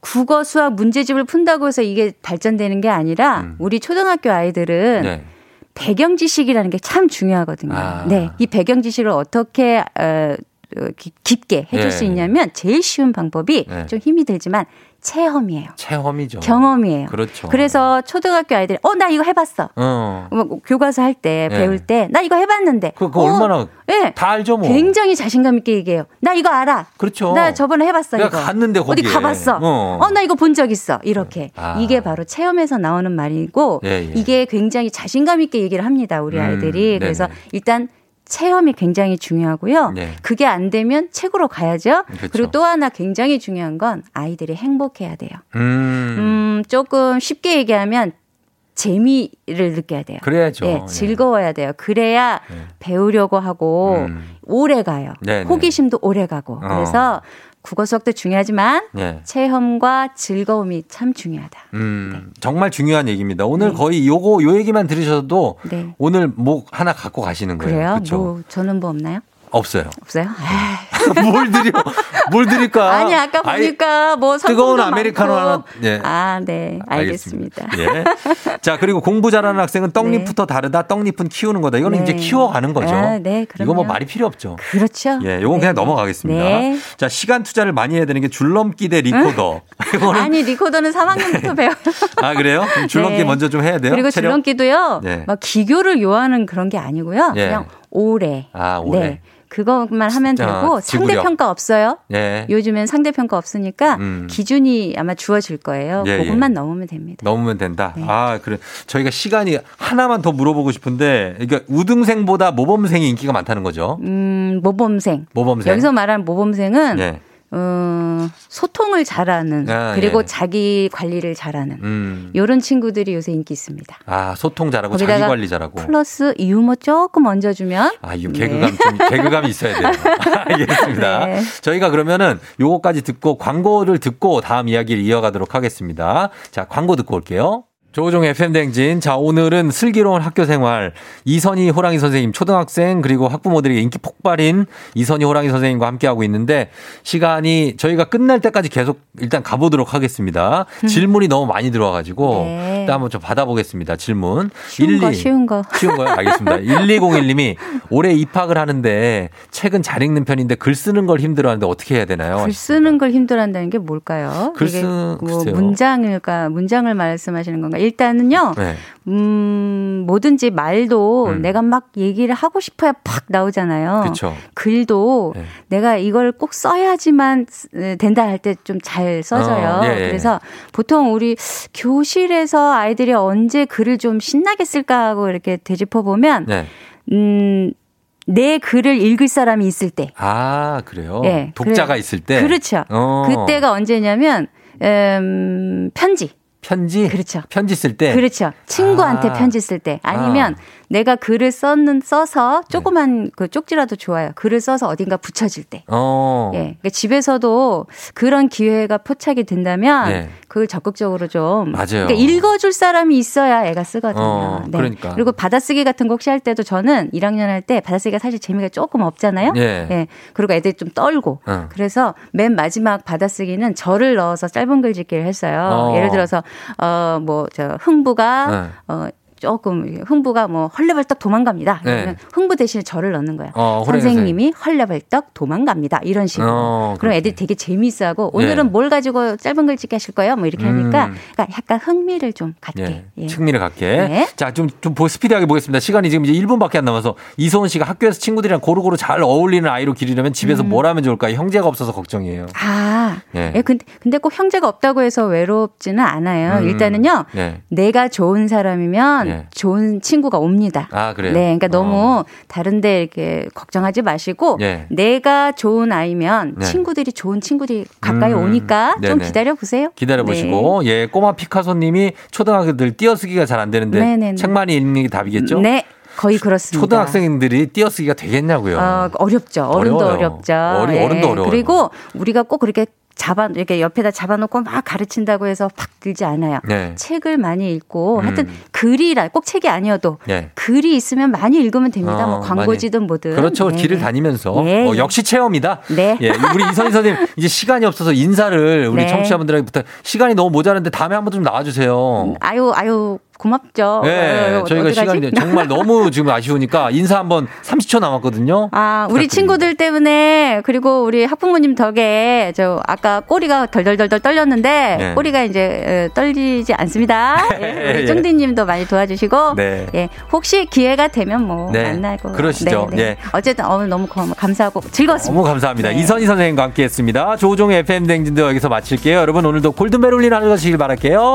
국어, 수학 문제집을 푼다고 해서 이게 발전되는 게 아니라 우리 초등학교 아이들은
음. 네.
배경 지식이라는 게 참 중요하거든요.
아.
네, 이 배경 지식을 어떻게 어, 어, 깊- 깊게 해줄
예.
수 있냐면 제일 쉬운 방법이
네.
좀 힘이 들지만 체험이에요.
체험이죠.
경험이에요.
그렇죠.
그래서 초등학교 아이들이 어 나 이거 해봤어.
어.
뭐 교과서 할때
예.
배울 때나 이거 해봤는데.
그, 그
어,
얼마나
예.
다 알죠 뭐.
굉장히 자신감 있게 얘기해요. 나 이거 알아.
그렇죠.
나 저번에 해봤어
내가
이거.
갔는데
어디
거기에.
가봤어.
어.
어나 이거 본 적 있어. 이렇게
아.
이게 바로 체험에서 나오는 말이고
예, 예.
이게 굉장히 자신감 있게 얘기를 합니다. 우리
음,
아이들이. 그래서
네네.
일단 체험이 굉장히 중요하고요.
네.
그게 안 되면 책으로 가야죠.
그렇죠.
그리고 또 하나 굉장히 중요한 건 아이들이 행복해야 돼요.
음.
음, 조금 쉽게 얘기하면 재미를 느껴야 돼요.
그래야죠.
예,
예.
즐거워야 돼요. 그래야 배우려고 하고
음.
오래 가요.
네네.
호기심도 오래 가고.
어.
그래서 국어 수학도 중요하지만
예.
체험과 즐거움이 참 중요하다.
음, 정말 중요한 얘기입니다. 오늘 거의 요거 요 얘기만 들으셔도
네.
오늘 뭐 하나 갖고 가시는 거예요.
그래요?
그렇죠?
뭐 저는 뭐 없나요?
없어요.
없어요?
뭘 드려? 뭘 드릴까?
아니 아까
아이,
보니까 뭐
뜨거운 아메리카노
많고.
하나. 예.
아, 네. 알겠습니다.
예. 자, 그리고 공부 잘하는 학생은 떡잎부터 다르다. 떡잎은 키우는 거다. 이거는
네.
이제 키워가는 거죠.
아, 네,
이거 뭐
그럼요.
말이 필요 없죠.
그렇죠.
예, 요건 그냥 넘어가겠습니다.
네.
자, 시간 투자를 많이 해야 되는 게 줄넘기 대 리코더. 이거는
아니 리코더는 3학년부터 배워요.
아, 그래요? 줄넘기
네.
먼저 좀 해야 돼요?
그리고
체력?
줄넘기도요.
네.
막 기교를 요하는 그런 게 아니고요.
예.
그냥 오래.
아, 오래.
네. 그것만 하면
자,
되고
지구력.
상대 평가 없어요.
예.
요즘엔 상대 평가 없으니까
음.
기준이 아마 주어질 거예요.
예,
그것만
예.
넘으면 됩니다.
넘으면 된다.
네.
아, 그래. 저희가 시간이 하나만 더 물어보고 싶은데, 그러니까 우등생보다 모범생이 인기가 많다는 거죠.
음, 모범생.
모범생.
여기서 말하는 모범생은
예.
어, 소통을 잘하는
아,
그리고
예.
자기 관리를 잘하는
음.
이런 친구들이 요새 인기 있습니다.
아, 소통 잘하고 자기 관리 잘하고.
플러스 유머 조금 얹어주면
아, 이
네.
개그감 좀 개그감이 있어야 돼요. 알겠습니다.
네.
저희가 그러면은 요거까지 듣고 광고를 듣고 다음 이야기를 이어가도록 하겠습니다. 자, 광고 듣고 올게요. 조종의 FM댕진. 자, 오늘은 슬기로운 학교 생활. 이선희 호랑이 선생님, 초등학생, 그리고 학부모들에게 인기 폭발인 이선희 호랑이 선생님과 함께하고 있는데, 시간이 저희가 끝날 때까지 계속 일단 가보도록 하겠습니다. 질문이 너무 많이 들어와가지고,
네.
일단 한번 좀 받아보겠습니다. 질문.
쉬운 거, 쉬운 거.
쉬운 거요? 알겠습니다. 1201님이 올해 입학을 하는데 책은 잘 읽는 편인데 글 쓰는 걸 힘들어 하는데 어떻게 해야 되나요?
글 쓰는 걸 힘들어 한다는 게 뭘까요?
글
이게
쓰-
뭐. 문장일까 문장을 말씀하시는 건가? 일단은요.
네.
음, 뭐든지 말도
음.
내가 막 얘기를 하고 싶어야 팍 나오잖아요.
그쵸.
글도
네.
내가 이걸 꼭 써야지만 쓰- 된다 할 때 좀 잘 써져요.
어, 예, 예.
그래서 보통 우리 교실에서 아이들이 언제 글을 좀 신나게 쓸까 하고 이렇게 되짚어 보면
네.
음, 내 글을 읽을 사람이 있을 때.
아, 그래요?
예,
독자가
그래.
있을 때?
그렇죠.
어.
그때가 언제냐면 음, 편지.
편지?
그렇죠.
편지 쓸 때?
그렇죠. 친구한테
아.
편지 쓸 때. 아니면 내가 글을 썼는, 써서 조그만 그 쪽지라도 좋아요. 글을 써서 어딘가 붙여질 때.
어.
예. 그러니까 집에서도 그런 기회가 포착이 된다면
예.
그걸 적극적으로 좀.
맞아요.
그러니까 읽어줄 사람이 있어야 애가 쓰거든요.
어,
네.
그러니까.
그리고 받아쓰기 같은 거 혹시 할 때도 저는 1학년 할 때 받아쓰기가 사실 재미가 조금 없잖아요.
예.
그리고 애들이 좀 떨고.
어.
그래서 맨 마지막 받아쓰기는 절을 넣어서 짧은 글 짓기를 했어요.
어.
예를 들어서 어 뭐 저 흥부가
네.
어 조금 흥부가 뭐 헐레벌떡 도망갑니다.
네.
그러면 흥부 대신에 절을 넣는 거야.
어,
선생님이 헐레벌떡 도망갑니다. 이런 식으로.
어,
그럼 애들이 되게 재미있어하고 오늘은
예.
뭘 가지고 짧은 글 찍게 하실 거예요? 뭐 이렇게 하니까
음.
그러니까 약간 흥미를 좀 갖게.
예.
예.
흥미를 갖게.
네.
자, 좀, 좀 보- 스피디하게 보겠습니다. 시간이 지금 이제 1분밖에 안 남아서 이소은 씨가 학교에서 친구들이랑 고루고루 잘 어울리는 아이로 기르려면 집에서
음.
뭘 하면 좋을까요? 형제가 없어서 걱정이에요.
아,
예.
예. 근데, 근데 꼭 형제가 없다고 해서 외롭지는 않아요.
음.
일단은요,
네.
내가 좋은 사람이면
예.
좋은 친구가 옵니다.
아, 그래요?
네, 그러니까
어.
너무 다른데 이렇게 걱정하지 마시고
예.
내가 좋은 아이면
네.
친구들이 좋은 친구들이 가까이
음.
오니까 좀
네네.
기다려 보세요.
기다려 보시고 예 꼬마 피카소 님이 초등학생들 띄어쓰기가 잘 안 되는데
네네네.
책 많이 읽는 게 답이겠죠?
네, 거의 그렇습니다.
초등학생들이 띄어쓰기가 되겠냐고요.
어, 어렵죠. 어른도
어려워요.
어렵죠.
어리- 어른도 어려워요.
그리고 우리가 꼭 그렇게 잡아 이렇게 옆에다 잡아놓고 막 가르친다고 해서 팍 들지 않아요.
네.
책을 많이 읽고
음.
하여튼 글이라 꼭 책이 아니어도
예.
글이 있으면 많이 읽으면 됩니다.
어,
뭐 광고지든
많이.
뭐든.
그렇죠.
네,
길을
네.
다니면서
예,
어,
예.
역시 체험이다.
네.
예, 우리 이선희 선생님 이제 시간이 없어서 인사를 우리
네.
청취자분들에게 부탁. 시간이 너무 모자란데 다음에 한번 좀 나와주세요.
아유 아유 고맙죠.
네,
아유,
저희가
어떡하지?
시간이 정말 너무 지금 아쉬우니까 인사 한번 30초 남았거든요.
아, 우리 친구들 때문에 그리고 우리 학부모님 덕에 저 아까 꼬리가 덜덜덜덜 떨렸는데
네.
꼬리가 이제 어, 떨리지 않습니다. 예, 우리
예.
쫑디님도 많이 도와주시고
네.
예, 혹시 기회가 되면 뭐
네,
만나고
그러시죠.
네, 네.
예.
어쨌든 오늘 너무 고- 감사하고 즐거웠습니다.
너무 감사합니다.
네.
이선희 선생님과 함께 했습니다. 조종의 FM 댕진도 여기서 마칠게요. 여러분 오늘도 골든벨 울리는 하루 되시길 바랄게요.